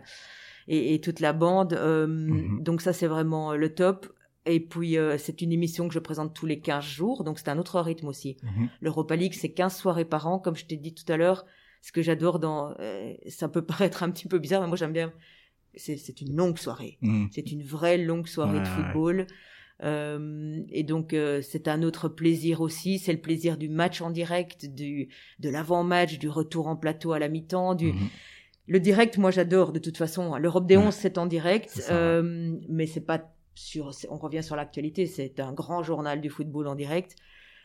et, et toute la bande. Euh, Mhm. Donc ça, c'est vraiment le top. Et puis, euh, c'est une émission que je présente tous les 15 jours, donc c'est un autre rythme aussi. Mhm. L'Europa League, c'est 15 soirées par an, comme je t'ai dit tout à l'heure. Ce que j'adore dans... euh, ça peut paraître un petit peu bizarre, mais moi j'aime bien... C'est une longue soirée. Mhm. C'est une vraie longue soirée Ouais, de ouais. football. Euh, et donc euh, c'est un autre plaisir aussi, c'est le plaisir du match en direct, du de l'avant-match, du retour en plateau à la mi-temps, du Mhm. le direct. Moi j'adore de toute façon. L'Europe des Ouais. 11 c'est en direct, ça, euh, mais c'est pas sur. On revient sur l'actualité. C'est un grand journal du football en direct.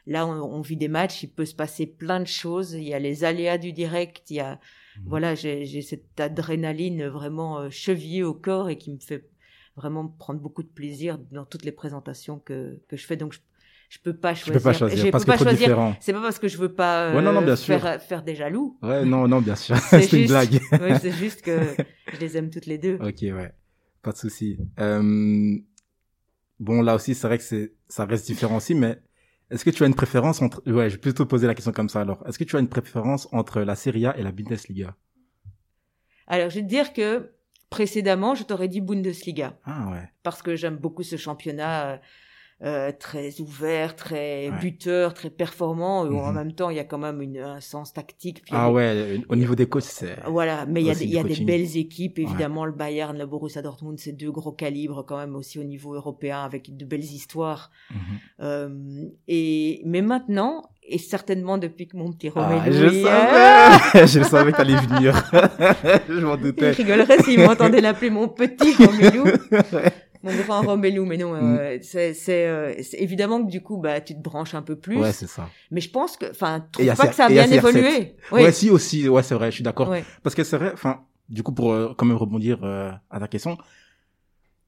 Là on, on vit des matchs, il peut se passer plein de choses. Il y a les aléas du direct, il y a Mhm. voilà, j'ai cette adrénaline vraiment euh, chevillée au corps et qui me fait vraiment prendre beaucoup de plaisir dans toutes les présentations que, que je fais. Donc, je, je peux pas Je choisir. peux pas choisir Je parce peux pas choisir. C'est pas parce que je veux pas Ouais, non, non, euh, bien sûr. faire, faire des jaloux. Ouais, non, non, bien sûr. C'est une blague. Ouais, c'est juste que je les aime toutes les deux. Ok, ouais. Pas de souci. Euh, bon, là aussi, c'est vrai que c'est, ça reste différent aussi, mais est-ce que tu as une préférence entre, ouais, je vais plutôt poser la question comme ça alors. Est-ce que tu as une préférence entre la Serie A et la Bundesliga? Alors, je vais te dire que précédemment, je t'aurais dit Bundesliga Ah ouais. parce que j'aime beaucoup ce championnat. Euh, très ouvert, très Ouais. buteur, très performant. où En Mhm. même temps, il y a quand même une, un sens tactique. puis il y a Ah ouais, au niveau des coachs, c'est, Voilà, mais il y a, des- il y a des belles équipes, évidemment, le Bayern, le Borussia Dortmund, c'est deux gros calibres quand même aussi au niveau européen avec de belles histoires. Mhm. Euh, et mais maintenant, et certainement depuis que mon petit Ah, Roméo je est- savais, je savais que t'allais venir. je m'en Il doutais. rigolerait s'il m'entendait l'appeler mon petit Roméo, mon grand Roméo, mais non, euh, c'est c'est, euh, c'est évidemment que du coup, bah, tu te branches un peu plus. Mm. Ouais, c'est ça. mais je pense que, enfin, trouve a pas que ça a bien CR7. évolué. Ouais, si aussi, ouais, c'est vrai, je suis d'accord. ouais. Parce que c'est vrai, enfin, du coup, pour euh, quand même rebondir euh, à ta question,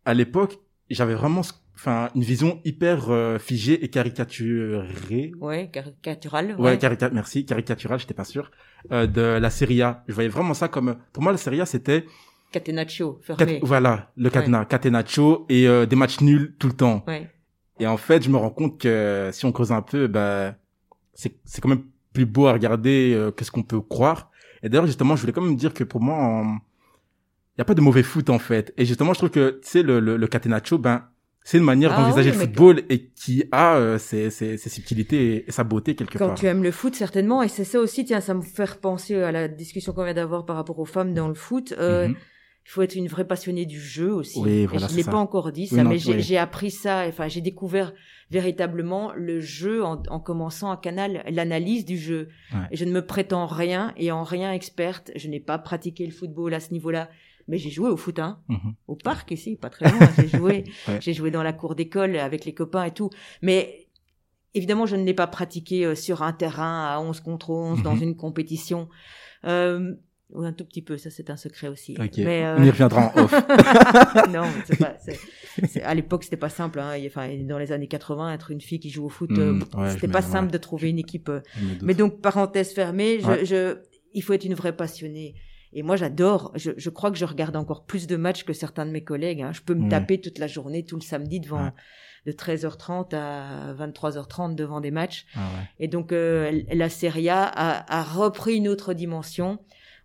à l'époque, j'avais vraiment, enfin, une vision hyper figée et caricaturée. Ouais, caricatural. Ouais, carica- merci, caricaturale, j'étais pas sûr, de la Serie A. Je voyais vraiment ça comme, pour moi, la Serie A, c'était, Catenaccio, cat- fermé. voilà, le cadenas, catenaccio et euh, des matchs nuls tout le temps. Ouais. Et en fait, je me rends compte que si on creuse un peu, bah, c'est, c'est quand même plus beau à regarder euh, que ce qu'on peut croire. Et d'ailleurs, justement, je voulais quand même dire que pour moi, il n'y a pas de mauvais foot, en fait. Et justement, je trouve que, tu sais, le, le, le catenaccio, ben, c'est une manière Ah d'envisager oui, le football et qui a euh, ses, ses, ses subtilités et, sa beauté quelque Quand part. tu aimes le foot, certainement, et c'est ça aussi, tiens, ça me fait repenser à la discussion qu'on vient d'avoir par rapport aux femmes dans le foot. Euh, Mhm. Il faut être une vraie passionnée du jeu aussi. Oui, Et voilà, je c'est l'ai pas encore dit, ça, mais j'ai oui. appris ça. Enfin, j'ai découvert véritablement le jeu en, en commençant à Canal, l'analyse du jeu. Ouais. Et je ne me prétends rien et en rien experte. Je n'ai pas pratiqué le football à ce niveau-là, mais j'ai joué au foot, hein, Mhm. au parc ici, pas très loin. J'ai joué, Ouais. j'ai joué dans la cour d'école avec les copains et tout. Mais évidemment, je ne l'ai pas pratiqué euh, sur un terrain à 11 contre 11 dans Mhm. une compétition. Euh, ou un tout petit peu, ça c'est un secret aussi. Ok. Mais, euh, On y reviendra en off. non, c'est pas. c'est- c'est- à l'époque, c'était pas simple. Hein. Enfin, dans les années 80, être une fille qui joue au foot, Mm, euh, ouais, c'était pas simple ouais. de trouver une équipe. euh. Mais donc, parenthèse fermée, je, Ouais. je, il faut être une vraie passionnée. Et moi, j'adore. Je, je crois que je regarde encore plus de matchs que certains de mes collègues. Hein. Je peux me taper toute la journée, tout le samedi devant. Ouais. de 13h30 à 23h30 devant des matchs. Ah ouais. Et donc euh, la Serie A a, a repris une autre dimension.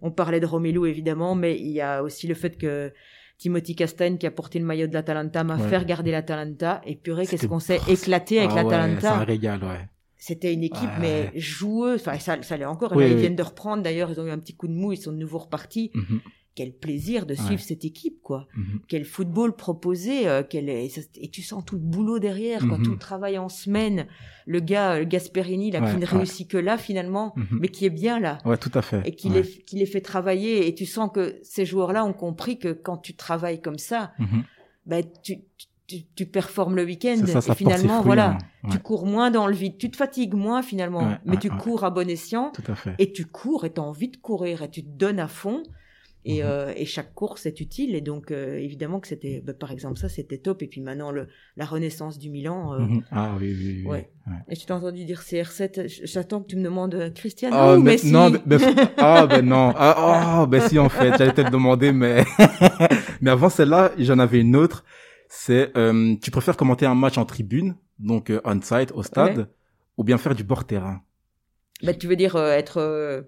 On parlait de Romelu évidemment, mais il y a aussi le fait que Timothy Castagne, qui a porté le maillot de l'Atalanta, m'a Ouais. fait regarder l'Atalanta. Et purée, qu'est-ce qu'on s'est éclaté avec Ah ouais, c'est un l'Atalanta. régal, ouais. C'était une équipe, Ouais. mais joueuse. Enfin, ça, ça l'est encore. Oui, Là, ils viennent de reprendre. D'ailleurs, ils ont eu un petit coup de mou. Ils sont de nouveau repartis. Mhm, Quel plaisir de Ouais. suivre cette équipe, quoi. mhm. Quel football proposé. euh, quel est... Et tu sens tout le boulot derrière, quoi. Mhm. Tout le travail en semaine. Le gars, euh, Gasperini, là, Ouais, qui ne ouais. réussit que là, finalement, Mhm. mais qui est bien là. Ouais, tout à fait. Et qui, les, qui les fait travailler. Et tu sens que ces joueurs-là ont compris que quand tu travailles comme ça, bah, tu, tu, tu performes le week-end. C'est ça, ça et finalement, fruits, voilà. hein. Tu cours moins dans le vide. Tu te fatigues moins, finalement. Mais tu cours à bon escient. Tout à fait. Et tu cours et tu as envie de courir et tu te donnes à fond. Et, Mhm. euh, et chaque course est utile. Et donc, euh, évidemment que c'était, bah, par exemple, ça, c'était top. Et puis maintenant, le, la renaissance du Milan. euh, Mhm. Ah oui, oui, oui. Ouais. ouais. Et je t'ai entendu dire CR7. j- J'attends que tu me demandes euh, Cristiano Ah, ou mais- Messi? non, ah ben non, ah oh, ben si en fait, j'allais peut-être demander, mais mais avant celle-là, j'en avais une autre. C'est, euh, tu préfères commenter un match en tribune, donc on-site au stade, Ouais. ou bien faire du bord terrain? Bah, tu veux dire euh, être euh,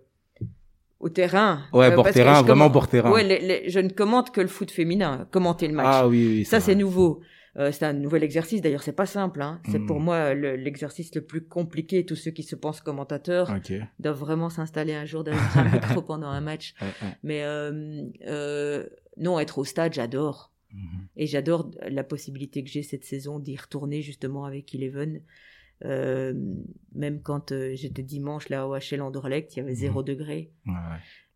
au terrain Ouais, Euh, bord terrain, vraiment bord terrain. Ouais, les- les- je ne commente que le foot féminin. Commenter le match. Ah oui, oui. Ça, c'est nouveau. Euh, c'est un nouvel exercice. D'ailleurs, c'est pas simple. Hein. C'est pour moi le- l'exercice le plus compliqué. Tous ceux qui se pensent commentateurs doivent vraiment s'installer un jour derrière un micro pendant un match. ouais. Mais euh, euh, non, être au stade, j'adore. Mhm. Et j'adore la possibilité que j'ai cette saison d'y retourner justement avec Eleven. Euh, même quand euh, j'étais dimanche là au HL Anderlecht, il y avait zéro degré. Ouais, ouais.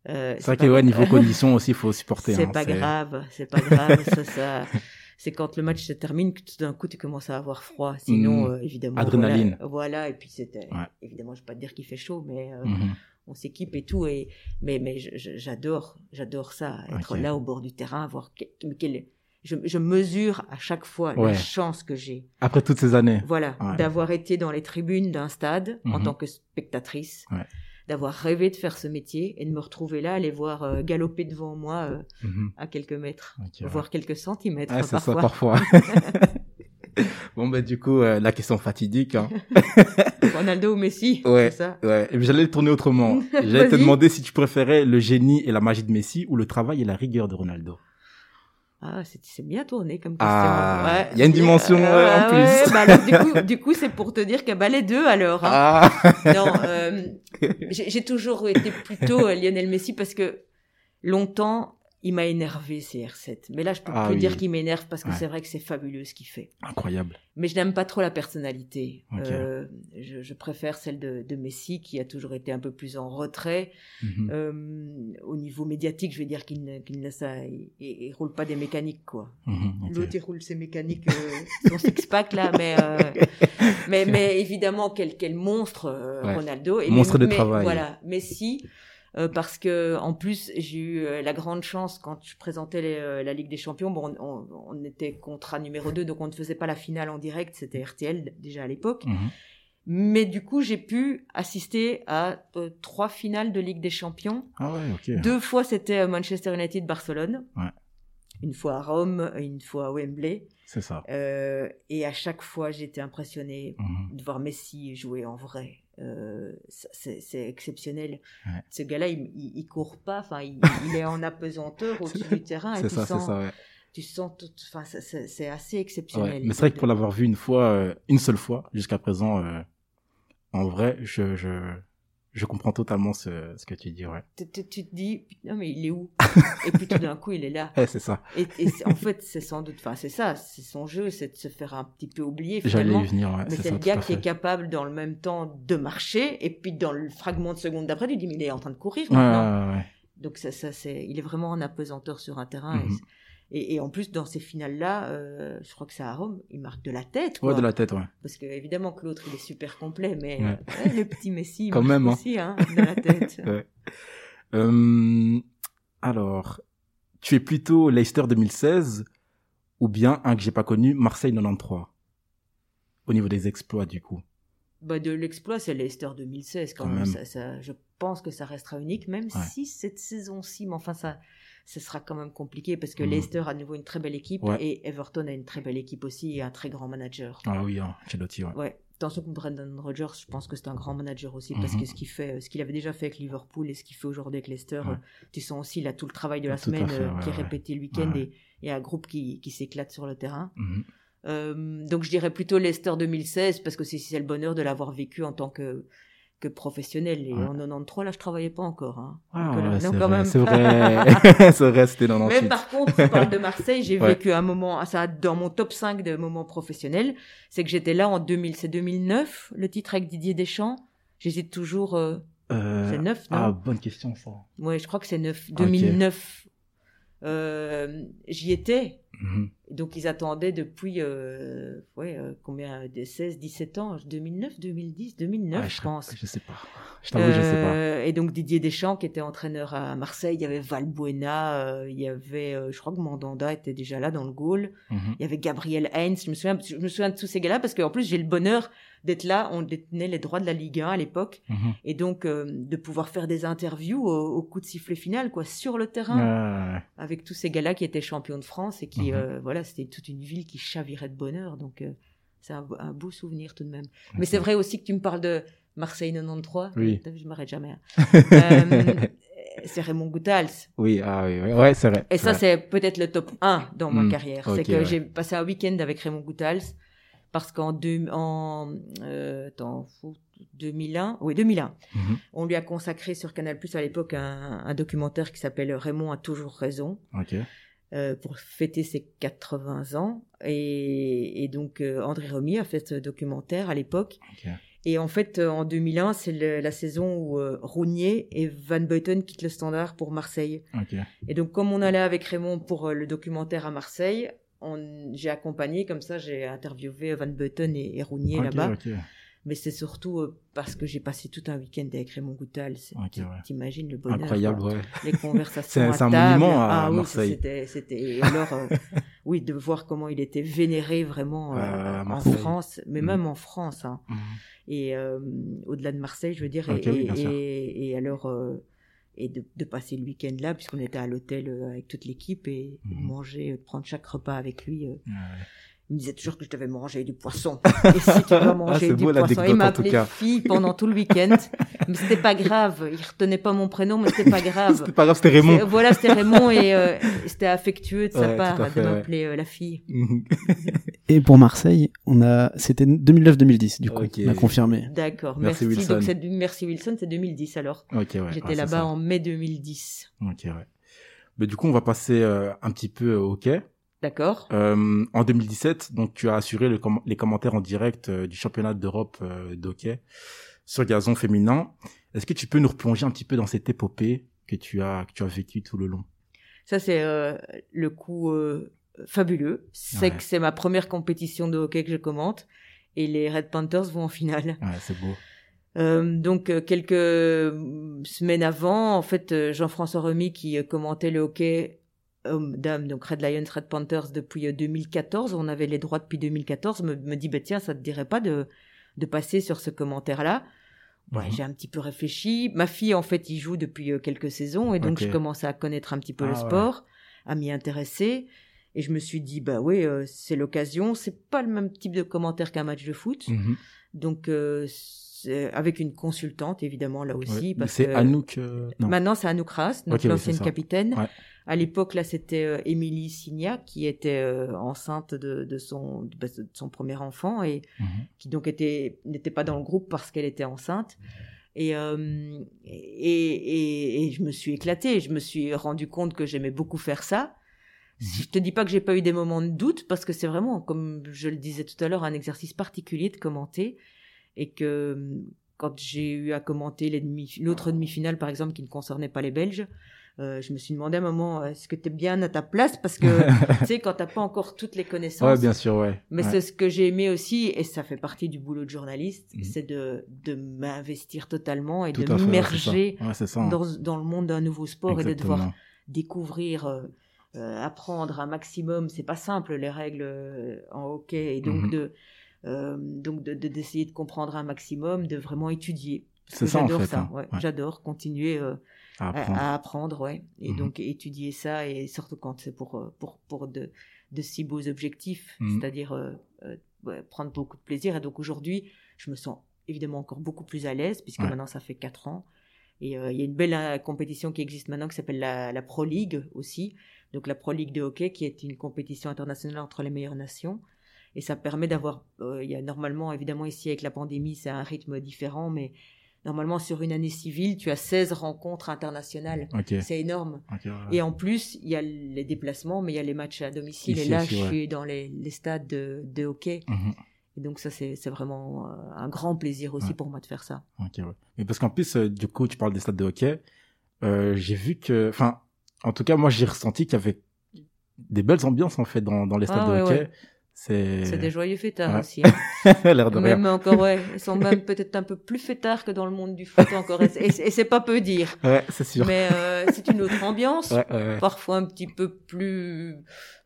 Euh, C'est vrai que ouais, niveau conditions aussi, il faut supporter. C'est hein, pas grave, c'est pas grave. ça, ça, c'est quand le match se termine que tout d'un coup tu commences à avoir froid. Sinon, Mm. euh, évidemment. Adrénaline. Voilà, voilà, et puis c'était. Évidemment, je vais pas te dire qu'il fait chaud, mais Mhm. on s'équipe et tout. Et mais mais j'adore, j'adore ça, être là au bord du terrain, voir quel, quel- je, je mesure à chaque fois Ouais. la chance que j'ai. Après toutes ces années. Voilà, Ouais. d'avoir été dans les tribunes d'un stade en Mhm. tant que spectatrice, Ouais. d'avoir rêvé de faire ce métier et de me retrouver là, les voir euh, galoper devant moi euh, Mhm. à quelques mètres, Ok, ouais. voire quelques centimètres Ouais, c'est ça parfois. parfois. bon bah du coup euh, la question fatidique. Hein. Ronaldo ou Messi, Ouais. ça. Ouais. J'allais le tourner autrement. J'allais te demander si tu préférais le génie et la magie de Messi ou le travail et la rigueur de Ronaldo. Ah, c'est c'est bien tourné comme question. Ah, Ouais. il y a une dimension, ouais, en plus. bah alors, du coup, du coup, c'est pour te dire que bah, les deux alors. hein. Ah. Non, euh, j'ai j'ai toujours été plutôt euh, Lionel Messi parce que longtemps, il m'a énervé CR7. Mais là, je peux Ah plus oui. dire qu'il m'énerve parce que Ouais. c'est vrai que c'est fabuleux ce qu'il fait. Incroyable. Mais je n'aime pas trop la personnalité. Euh, je, je préfère celle de, de Messi qui a toujours été un peu plus en retrait. Mhm. Euh, au niveau médiatique, je vais dire qu'il ne, qu'il ne ça, il, il- il roule pas des mécaniques quoi. Mhm, ok. L'autre il roule ses mécaniques, euh, son six pack là, mais euh, mais mais évidemment quel quel monstre euh, Ouais. Ronaldo. Et Monstre mais- de mais travail. Voilà, Messi. Euh, parce que en plus j'ai eu euh, la grande chance quand je présentais les, euh, la Ligue des Champions. Bon, on, était contrat numéro 2, donc on ne faisait pas la finale en direct. C'était RTL déjà à l'époque. Mhm. Mais du coup, j'ai pu assister à euh, trois finales de Ligue des Champions. Ah ouais, ok. Deux fois, c'était Manchester United, Barcelone. Ouais. Une fois à Rome, une fois à Wembley. C'est ça. Euh, et à chaque fois, j'étais impressionnée Mhm. de voir Messi jouer en vrai. Euh, c'est exceptionnel. Ouais. Ce gars-là, il, il, il court pas. Enfin, il, il est en apesanteur au-dessus du terrain. Et C'est tu ça, c'est sens, ça, ouais. tu sens tout. Enfin, c'est- assez Ouais. exceptionnel. Mais c'est vrai que pour l'avoir vu une fois, euh, une seule fois, jusqu'à présent, euh, en vrai, je, je, je comprends totalement ce, ce que tu dis, ouais. tu, tu- tu te dis, non mais il est où? Et puis tout d'un coup, il est là. Eh, c'est ça. Et, en fait, c'est sans doute, enfin, c'est ça, c'est son jeu, c'est de se faire un petit peu oublier J'allais finalement. y venir, ouais. Mais c'est le gars qui est capable dans le même temps de marcher, et puis dans le fragment de seconde d'après, tu dis, mais il est en train de courir Ouais, maintenant. ouais, ouais. Donc ça, ça c'est, il est vraiment en apesanteur sur un terrain. Mhm. Et, et en plus, dans ces finales-là, euh, je crois que c'est à Rome, il marque de la tête, quoi. Ouais, de la tête, ouais. Parce que évidemment que l'autre, il est super complet, mais Ouais. euh, ouais, le petit Messi, il Quand marque même, hein. aussi, hein, de la tête. Ouais. Euh, alors, tu es plutôt Leicester 2016 ou bien un que j'ai pas connu, Marseille 93 Au niveau des exploits, du coup. Bah, de l'exploit, c'est Leicester 2016 quand, Quand même. même. Ça, ça- je pense que ça restera unique, même si cette saison-ci, mais enfin, ça, ce sera quand même compliqué parce que Mhm. Leicester a à nouveau une très belle équipe Ouais. et Everton a une très belle équipe aussi et un très grand manager. Ah oui, hein, Ancelotti, ouais. Ouais. Attention que Brendan Rodgers, je pense que c'est un grand manager aussi parce Mhm. que ce qu'il fait, ce qu'il avait déjà fait avec Liverpool et ce qu'il fait aujourd'hui avec Leicester, Ouais. euh, tu sens aussi là tout le travail de la Tout semaine fait, euh, qui est répété le week-end et, et un groupe qui, qui s'éclate sur le terrain. Mhm. Euh, donc je dirais plutôt Leicester 2016 parce que c'est c'est le bonheur de l'avoir vécu en tant que que professionnel et Ouais. en 93 là je travaillais pas encore hein. Ah, ouais, non, c'est quand vrai, même. c'est vrai, c'était dans mais l'ensuite. par contre tu parles de Marseille j'ai Ouais. vécu un moment ça dans mon top 5 de moments professionnels c'est que j'étais là en 2000 c'est 2009 le titre avec Didier Deschamps j'hésite toujours euh, Euh, c'est 9 non? ah, bonne question, ça. ouais je crois que c'est 9 2009 euh, j'y étais Mhm. Donc ils attendaient depuis euh, ouais, euh, combien de 16, 17 ans, 2009, 2010, 2009 Ah, je pense. Je sais pas. Je t'avoue, je sais pas. Euh, Et donc Didier Deschamps qui était entraîneur à Marseille, il y avait Valbuena, il y avait, je crois que Mandanda était déjà là dans le goal, Mhm. il y avait Gabriel Heinz, je me souviens, je me souviens de tous ces gars-là parce qu'en plus j'ai le bonheur d'être là, on détenait les droits de la Ligue 1 à l'époque Mhm. et donc euh, de pouvoir faire des interviews au, au coup de sifflet final quoi sur le terrain avec tous ces gars-là qui étaient champions de France et qui, Mhm. euh, voilà, c'était toute une ville qui chavirait de bonheur. Donc, euh, c'est un, un beau souvenir tout de même. Mais c'est vrai aussi que tu me parles de Marseille 93. Oui. Vu, Je m'arrête jamais. hein. Euh, c'est Raymond Goethals. Oui, ah oui, oui. ouais, c'est vrai. Et ça, c'est peut-être le top 1 dans ma Mm. carrière. C'est que ouais. j'ai passé un week-end avec Raymond Goethals parce qu'en en, euh, attends, faut- 2001, oui, 2001, Mhm. on lui a consacré sur Canal Plus à l'époque un, un documentaire qui s'appelle Raymond a toujours raison. Euh, pour fêter ses 80 ans. Et, et donc, euh, André Romy a fait ce documentaire à l'époque. Et en fait, euh, en 2001, c'est la saison où Rounier et Van Beuten quittent le standard pour Marseille. Et donc, comme on allait avec Raymond pour le documentaire à Marseille, j'ai accompagné, comme ça, j'ai interviewé Van Beuten et, et Rounier là-bas. Mais c'est surtout euh, parce que j'ai passé tout un week-end avec Raymond Goutal. C'est- Ok, tu- ouais. T'imagines le bonheur. Incroyable, ouais. Les conversations C'est- un table. monument à ah, oui, Marseille. C'était, c'était, alors, euh, oui, de voir comment il était vénéré vraiment euh, en. France, mais Mhm. même en France. hein. Mhm. Et au-delà de Marseille, je veux dire. Et, oui, alors, et de, de passer le week-end là, puisqu'on était à l'hôtel avec toute l'équipe et Mhm. manger, prendre chaque repas avec lui. Ouais. Il me disait toujours que je devais manger du poisson. Et si tu dois manger Ah, du beau, poisson, il en m'a tout appelé cas. fille pendant tout le week-end. mais c'était pas grave. Il retenait pas mon prénom, mais c'était pas grave. C'était pas grave, c'était Raymond. Voilà, c'était Raymond et euh, c'était affectueux de sa part de fait, ouais. m'appeler euh, la fille. Et pour Marseille, on a, c'était 2009-2010, du coup. Ok. On a confirmé. D'accord, Merci, merci. Wilson. Donc c'est du- merci Wilson, c'est 2010 alors. Ok, ouais. J'étais c'est là-bas ça. en mai 2010. Ok, ouais. Mais du coup, on va passer euh, un petit peu au hockey. D'accord. Euh, en 2017, donc tu as assuré le com- les commentaires en direct euh, du championnat d'Europe euh, d'hockey sur gazon féminin. Est-ce que tu peux nous replonger un petit peu dans cette épopée que tu as que tu as vécue tout le long? Ça c'est euh, le coup euh, fabuleux. C'est Ouais. que c'est ma première compétition de hockey que je commente et les Red Panthers vont en finale. Ouais, c'est beau. Euh, donc euh, quelques semaines avant, en fait, euh, Jean-François Remy qui commentait le hockey homme-dame, donc Red Lions, Red Panthers depuis euh, 2014, on avait les droits depuis 2014, me, me dit bah tiens, ça te dirait pas de de passer sur ce commentaire-là? Ouais, Mhm. j'ai un petit peu réfléchi. Ma fille, en fait, y joue depuis euh, quelques saisons et donc je commençais à connaître un petit peu Ah le ouais. sport, à m'y intéresser. Et je me suis dit, bah oui, euh, c'est l'occasion. C'est pas le même type de commentaire qu'un match de foot. Mhm. Donc, euh, avec une consultante, évidemment, là aussi. Ouais. parce C'est Anouk. euh, Non. Maintenant, c'est Anouk Ras, oui, c'est ça. capitaine. À l'époque, là, c'était euh, Émilie Signac qui était euh, enceinte de, de son, de, de son premier enfant et Mhm. qui donc était n'était pas dans le groupe parce qu'elle était enceinte. Et, euh, et, et, et je me suis éclatée. Je me suis rendu compte que j'aimais beaucoup faire ça. Si je te dis pas que j'ai pas eu des moments de doute, parce que c'est vraiment, comme je le disais tout à l'heure, un exercice particulier de commenter, et que quand j'ai eu à commenter les demi- l'autre demi-finale, par exemple, qui ne concernait pas les Belges, euh, je me suis demandé à un moment, est-ce que tu es bien à ta place? Parce que, tu sais, quand t'as pas encore toutes les connaissances, Ouais, bien sûr, ouais. mais Ouais. c'est ce que j'ai aimé aussi, et ça fait partie du boulot de journaliste, Mhm. c'est de, de m'investir totalement et Tout de m'immerger. Ouais, dans, dans le monde d'un nouveau sport et de devoir découvrir, euh, euh, apprendre un maximum. C'est pas simple les règles euh, en hockey et donc Mhm. de euh, donc de de- d'essayer de, comprendre un maximum, de vraiment étudier. C'est ça, en j'adore fait, ça. hein. ouais. Ouais. J'adore continuer euh, À apprendre. à apprendre, ouais. Et Mhm. donc étudier ça et surtout quand c'est pour euh, pour pour de de si beaux objectifs, Mhm. c'est-à-dire euh, euh, prendre beaucoup de plaisir. Et donc aujourd'hui, je me sens évidemment encore beaucoup plus à l'aise puisque Ouais. maintenant ça fait quatre ans. Et euh, il y a une belle euh, compétition qui existe maintenant qui s'appelle la, la Pro League aussi. Donc la Pro League de hockey qui est une compétition internationale entre les meilleures nations. Et ça permet d'avoir, euh, il y a normalement, évidemment ici avec la pandémie, c'est un rythme différent, mais normalement sur une année civile, tu as 16 rencontres internationales. Ok. C'est énorme. Ok, ouais. Et en plus, il y a les déplacements, mais il y a les matchs à domicile. Ici et là, aussi, je ouais. suis dans les, les stades de, de hockey. Mhm. Et donc ça, c'est vraiment euh, un grand plaisir aussi Ouais. pour moi de faire ça. Ok, ouais. Mais parce qu'en plus, euh, du coup, tu parles des stades de hockey. Euh, j'ai vu que, enfin, en tout cas, moi, j'ai ressenti qu'il y avait des belles ambiances en fait dans, dans les stades Ah, de ouais, hockey. C'est des joyeux fêtards Ouais. aussi. hein. l'air de rien. Même encore, ouais, ils sont même peut-être un peu plus fêtards que dans le monde du foot encore. Et c'est- Et pas peu dire. Ouais, c'est sûr. Mais euh, c'est une autre ambiance. Ouais, ouais. Parfois un petit peu plus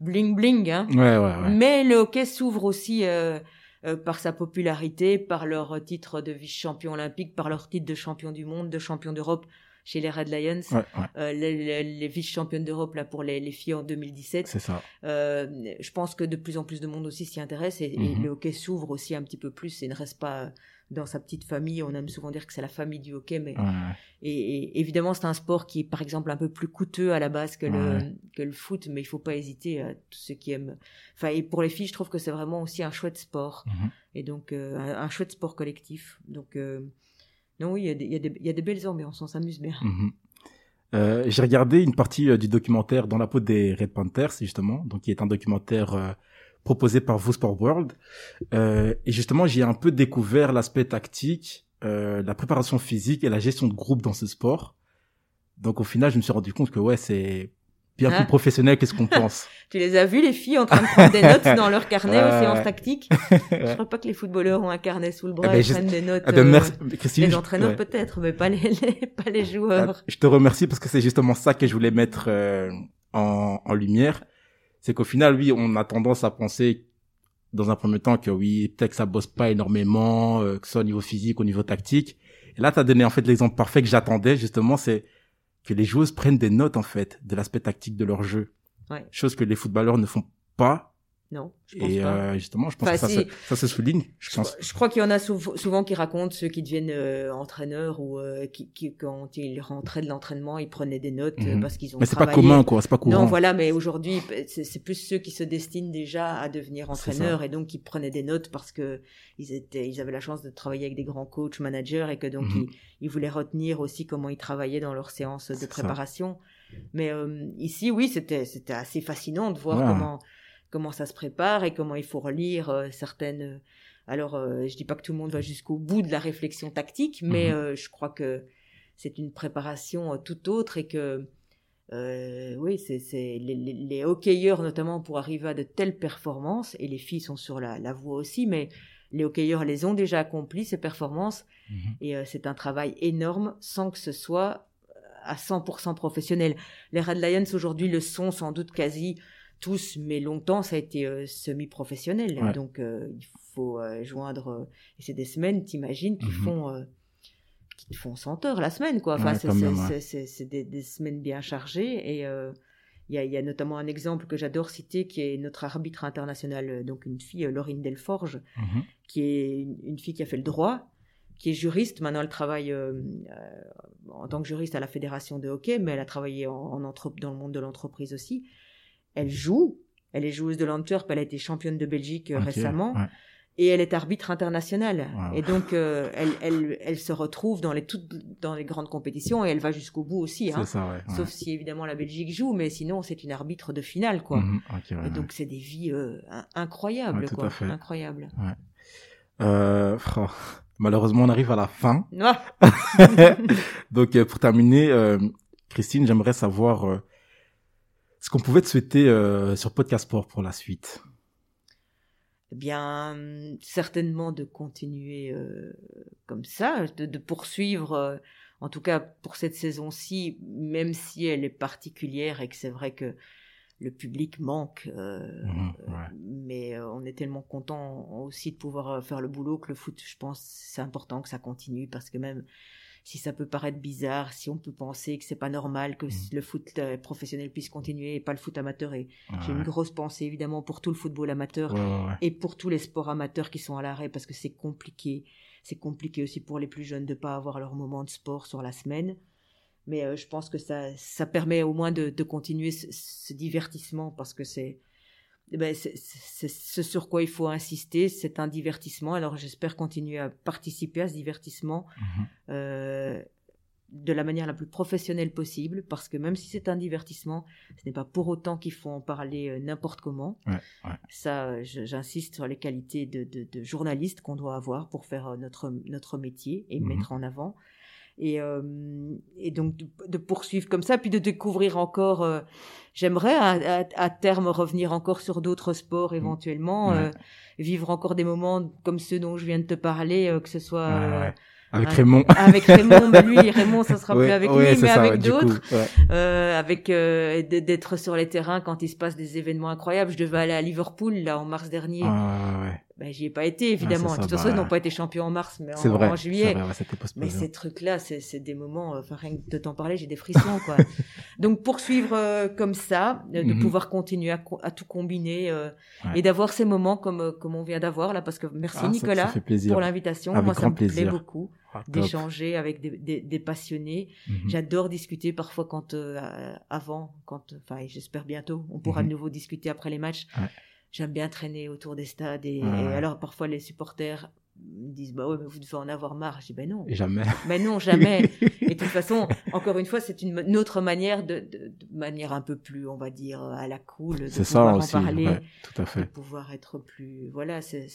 bling bling, hein. Ouais, ouais, ouais. Mais le hockey s'ouvre aussi euh, euh, par sa popularité, par leur titre de vice-champion olympique, par leur titre de champion du monde, de champion d'Europe chez les Red Lions. Ouais, ouais, Euh, les, les- les vice-championnes d'Europe là pour les, les filles en 2017. c'est ça. Euh, je pense que de plus en plus de monde aussi s'y intéresse et, et Mhm. le hockey s'ouvre aussi un petit peu plus et ne reste pas dans sa petite famille. On aime souvent dire que c'est la famille du hockey, mais Ouais, et, et évidemment c'est un sport qui est par exemple un peu plus coûteux à la base que le Ouais. que le foot, mais il faut pas hésiter à tous ceux qui aiment. Enfin et pour les filles, je trouve que c'est vraiment aussi un chouette sport Mhm. et donc euh, un, un chouette sport collectif. Donc euh, non oui, il y, a des- y, a des- y a des belles ambiances, on s'amuse bien. Mhm. Euh, j'ai regardé une partie euh, du documentaire Dans la peau des Red Panthers, justement, donc qui est un documentaire euh, proposé par Vous Sport World. Et justement, j'ai un peu découvert l'aspect tactique, la préparation physique et la gestion de groupe dans ce sport. Donc au final, je me suis rendu compte que ouais, c'est bien Hein plus professionnel que ce qu'on pense? Tu les as vues les filles en train de prendre des notes dans leur carnet Ouais, séances ouais. tactiques? Je crois pas que les footballeurs ont un carnet sous le bras ben, et je- prennent des notes. Ah ben, euh, merci, Christine. les entraîneurs ouais. peut-être, mais pas les, les- pas les Ah, joueurs. Je te remercie parce que c'est justement ça que je voulais mettre euh, en, en lumière. C'est qu'au final, oui, on a tendance à penser dans un premier temps que oui, peut-être que ça bosse pas énormément, euh, que ce soit au niveau physique, au niveau tactique. Et là, tu as donné en fait l'exemple parfait que j'attendais justement, c'est que les joueuses prennent des notes en fait de l'aspect tactique de leur jeu. Ouais. Chose que les footballeurs ne font pas. Non, je pense Et pas. euh, justement, je pense Enfin, que ça, ça se souligne, je Je, pense. je crois qu'il y en a sou- souvent qui racontent ceux qui deviennent euh, entraîneurs ou euh, qui, qui, quand ils rentraient de l'entraînement, ils prenaient des notes euh, Mhm. parce qu'ils ont Mais c'est pas commun, quoi. C'est pas courant. Non, voilà, mais aujourd'hui, c'est plus ceux qui se destinent déjà à devenir entraîneurs et donc qui prenaient des notes parce que ils étaient, ils avaient la chance de travailler avec des grands coachs, managers et que donc Mhm. ils, ils voulaient retenir aussi comment ils travaillaient dans leurs séances de ça. préparation. Mais ici, oui, c'était c'était assez fascinant de voir comment comment ça se prépare et comment il faut relire euh, certaines. Alors, euh, je dis pas que tout le monde va jusqu'au bout de la réflexion tactique, mais Mhm. euh, je crois que c'est une préparation euh, tout autre et que euh, oui, c'est les, les, les hockeyeurs notamment pour arriver à de telles performances et les filles sont sur la, la voie aussi, mais les hockeyeurs les ont déjà accomplis ces performances Mhm. et euh, c'est un travail énorme sans que ce soit euh, à 100% professionnel. Les Red Lions aujourd'hui le sont sans doute quasi tous, mais longtemps ça a été euh, semi-professionnel. Ouais. Donc euh, il faut euh, joindre. et c'est des semaines, t'imagines, qui Mhm. font qui font 100 heures la semaine, quoi. Enfin, Ouais, c'est des, des semaines bien chargées et il y, a, il y a notamment un exemple que j'adore citer qui est notre arbitre international, donc une fille, Laurine Delforge, Mhm. qui est une, une fille qui a fait le droit, qui est juriste. Maintenant, elle travaille euh, en tant que juriste à la fédération de hockey, mais elle a travaillé en, en dans le monde de l'entreprise aussi. Elle joue. Elle est joueuse de l'Antwerp. Elle a été championne de Belgique euh, récemment. ouais. Et elle est arbitre internationale. Wow. Et donc, euh, elle, elle, elle se retrouve dans les, toutes, dans les grandes compétitions et elle va jusqu'au bout aussi. Hein. Ça, ouais. ouais. Sauf si évidemment la Belgique joue, mais sinon c'est une arbitre de finale, quoi. Mhm. Et donc c'est des vies euh, in- incroyables, tout quoi. à fait. Incroyables. Euh, oh, malheureusement, on arrive à la fin. Ah Donc, euh, pour terminer, euh, Christine, j'aimerais savoir ce qu'on pouvait te souhaiter euh, sur Podcast Sport pour la suite? Eh bien, hum, certainement de continuer euh, comme ça, de, de poursuivre, euh, en tout cas pour cette saison-ci, même si elle est particulière et que c'est vrai que le public manque. ouais. Mais on est tellement content aussi de pouvoir faire le boulot que le foot, je pense, c'est important que ça continue parce que même si ça peut paraître bizarre, si on peut penser que c'est pas normal que Mhm. le foot euh, professionnel puisse continuer et pas le foot amateur, et j'ai une grosse pensée évidemment pour tout le football amateur Ouais, ouais, ouais. et pour tous les sports amateurs qui sont à l'arrêt parce que c'est compliqué. C'est compliqué aussi pour les plus jeunes de pas avoir leur moment de sport sur la semaine. Mais euh, je pense que ça, ça permet au moins de, de continuer ce, ce divertissement parce que c'est eh ben, c'est ce sur quoi il faut insister, c'est un divertissement. Alors j'espère continuer à participer à ce divertissement Mhm. euh, de la manière la plus professionnelle possible, parce que même si c'est un divertissement, ce n'est pas pour autant qu'il faut en parler euh, n'importe comment. Ouais, ouais. Ça, j'insiste sur les qualités de, de, de journaliste qu'on doit avoir pour faire euh, notre, notre métier et Mhm. mettre en avant. Et, euh, et donc de, de poursuivre comme ça, puis de découvrir encore euh, j'aimerais à, à- à terme revenir encore sur d'autres sports éventuellement, Ouais. euh, vivre encore des moments comme ceux dont je viens de te parler, euh, que ce soit Ouais, euh. Avec. Raymond. avec Raymond, mais lui, Raymond, ça sera Ouais, plus avec ouais, lui, mais ça, avec ouais, d'autres, euh, avec euh, d'être sur les terrains quand il se passe des événements incroyables. Je devais aller à Liverpool là en mars dernier. Ouais. Ben, j'y ai pas été évidemment. c'est ça, de toute façon, ils n'ont pas été champions en mars, mais en, vrai. en juillet. vrai, ouais, Mais postposé. ces trucs-là, c'est c'est des moments, euh, enfin rien que de t'en parler, j'ai des frissons, quoi. Donc poursuivre euh, comme ça, euh, de Mhm. pouvoir continuer à, tout combiner euh, Ouais. et d'avoir ces moments comme comme on vient d'avoir là, parce que merci Ah, Nicolas ça pour l'invitation. Moi, ça me plaît beaucoup Ah, d'échanger avec des, des, des passionnés. Mhm. J'adore discuter parfois quand euh, avant, quand, enfin, j'espère bientôt, on pourra Mhm. de nouveau discuter après les matchs. Ouais. J'aime bien traîner autour des stades et, Ouais, et ouais. alors parfois les supporters me disent bah ouais mais vous devez en avoir marre. Je dis ben non, Et jamais. mais non jamais. et de toute façon, encore une fois, c'est une, une autre manière de, de, de manière un peu plus, on va dire à la cool, de C'est ça pouvoir aussi. en parler, ouais, tout à de fait. pouvoir être plus, voilà, c'est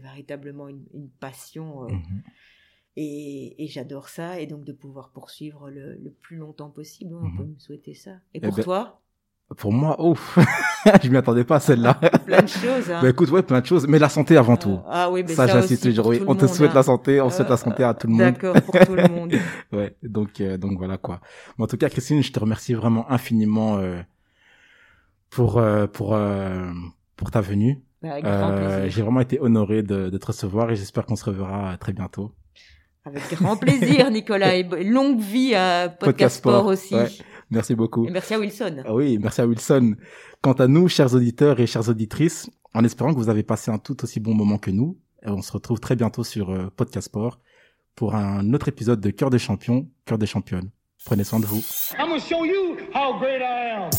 véritablement une, une passion. euh, Mhm. et, et j'adore ça, et donc de pouvoir poursuivre le, le plus longtemps possible, on Mhm. peut me souhaiter ça. Et Eh pour ben, toi, Pour moi, ouf, je m'y attendais pas à celle-là. plein de choses. Hein. Bah écoute, ouais, plein de choses, mais la santé avant tout. Euh, ah oui, mais ça, ça, j'insiste toujours. pour Oui. On te monde, souhaite hein. la santé, on souhaite la santé à tout le monde. D'accord, pour tout le monde. Ouais, donc euh, donc voilà quoi. Mais en tout cas, Christine, je te remercie vraiment infiniment euh, pour euh, pour euh, pour ta venue. Bah, Avec grand Euh. J'ai vraiment été honoré de, de te recevoir et j'espère qu'on se reverra très bientôt. Avec grand plaisir, Nicolas. Et longue vie à Podcast, Podcast Sport, Sport, aussi. ouais. Merci beaucoup. Et merci à Wilson. Ah oui, merci à Wilson. Quant à nous, chers auditeurs et chères auditrices, en espérant que vous avez passé un tout aussi bon moment que nous, euh, on se retrouve très bientôt sur euh, Podcast Sport pour un autre épisode de Cœur des champions, Cœur des championnes. Prenez soin de vous. I'm gonna show you how great I am.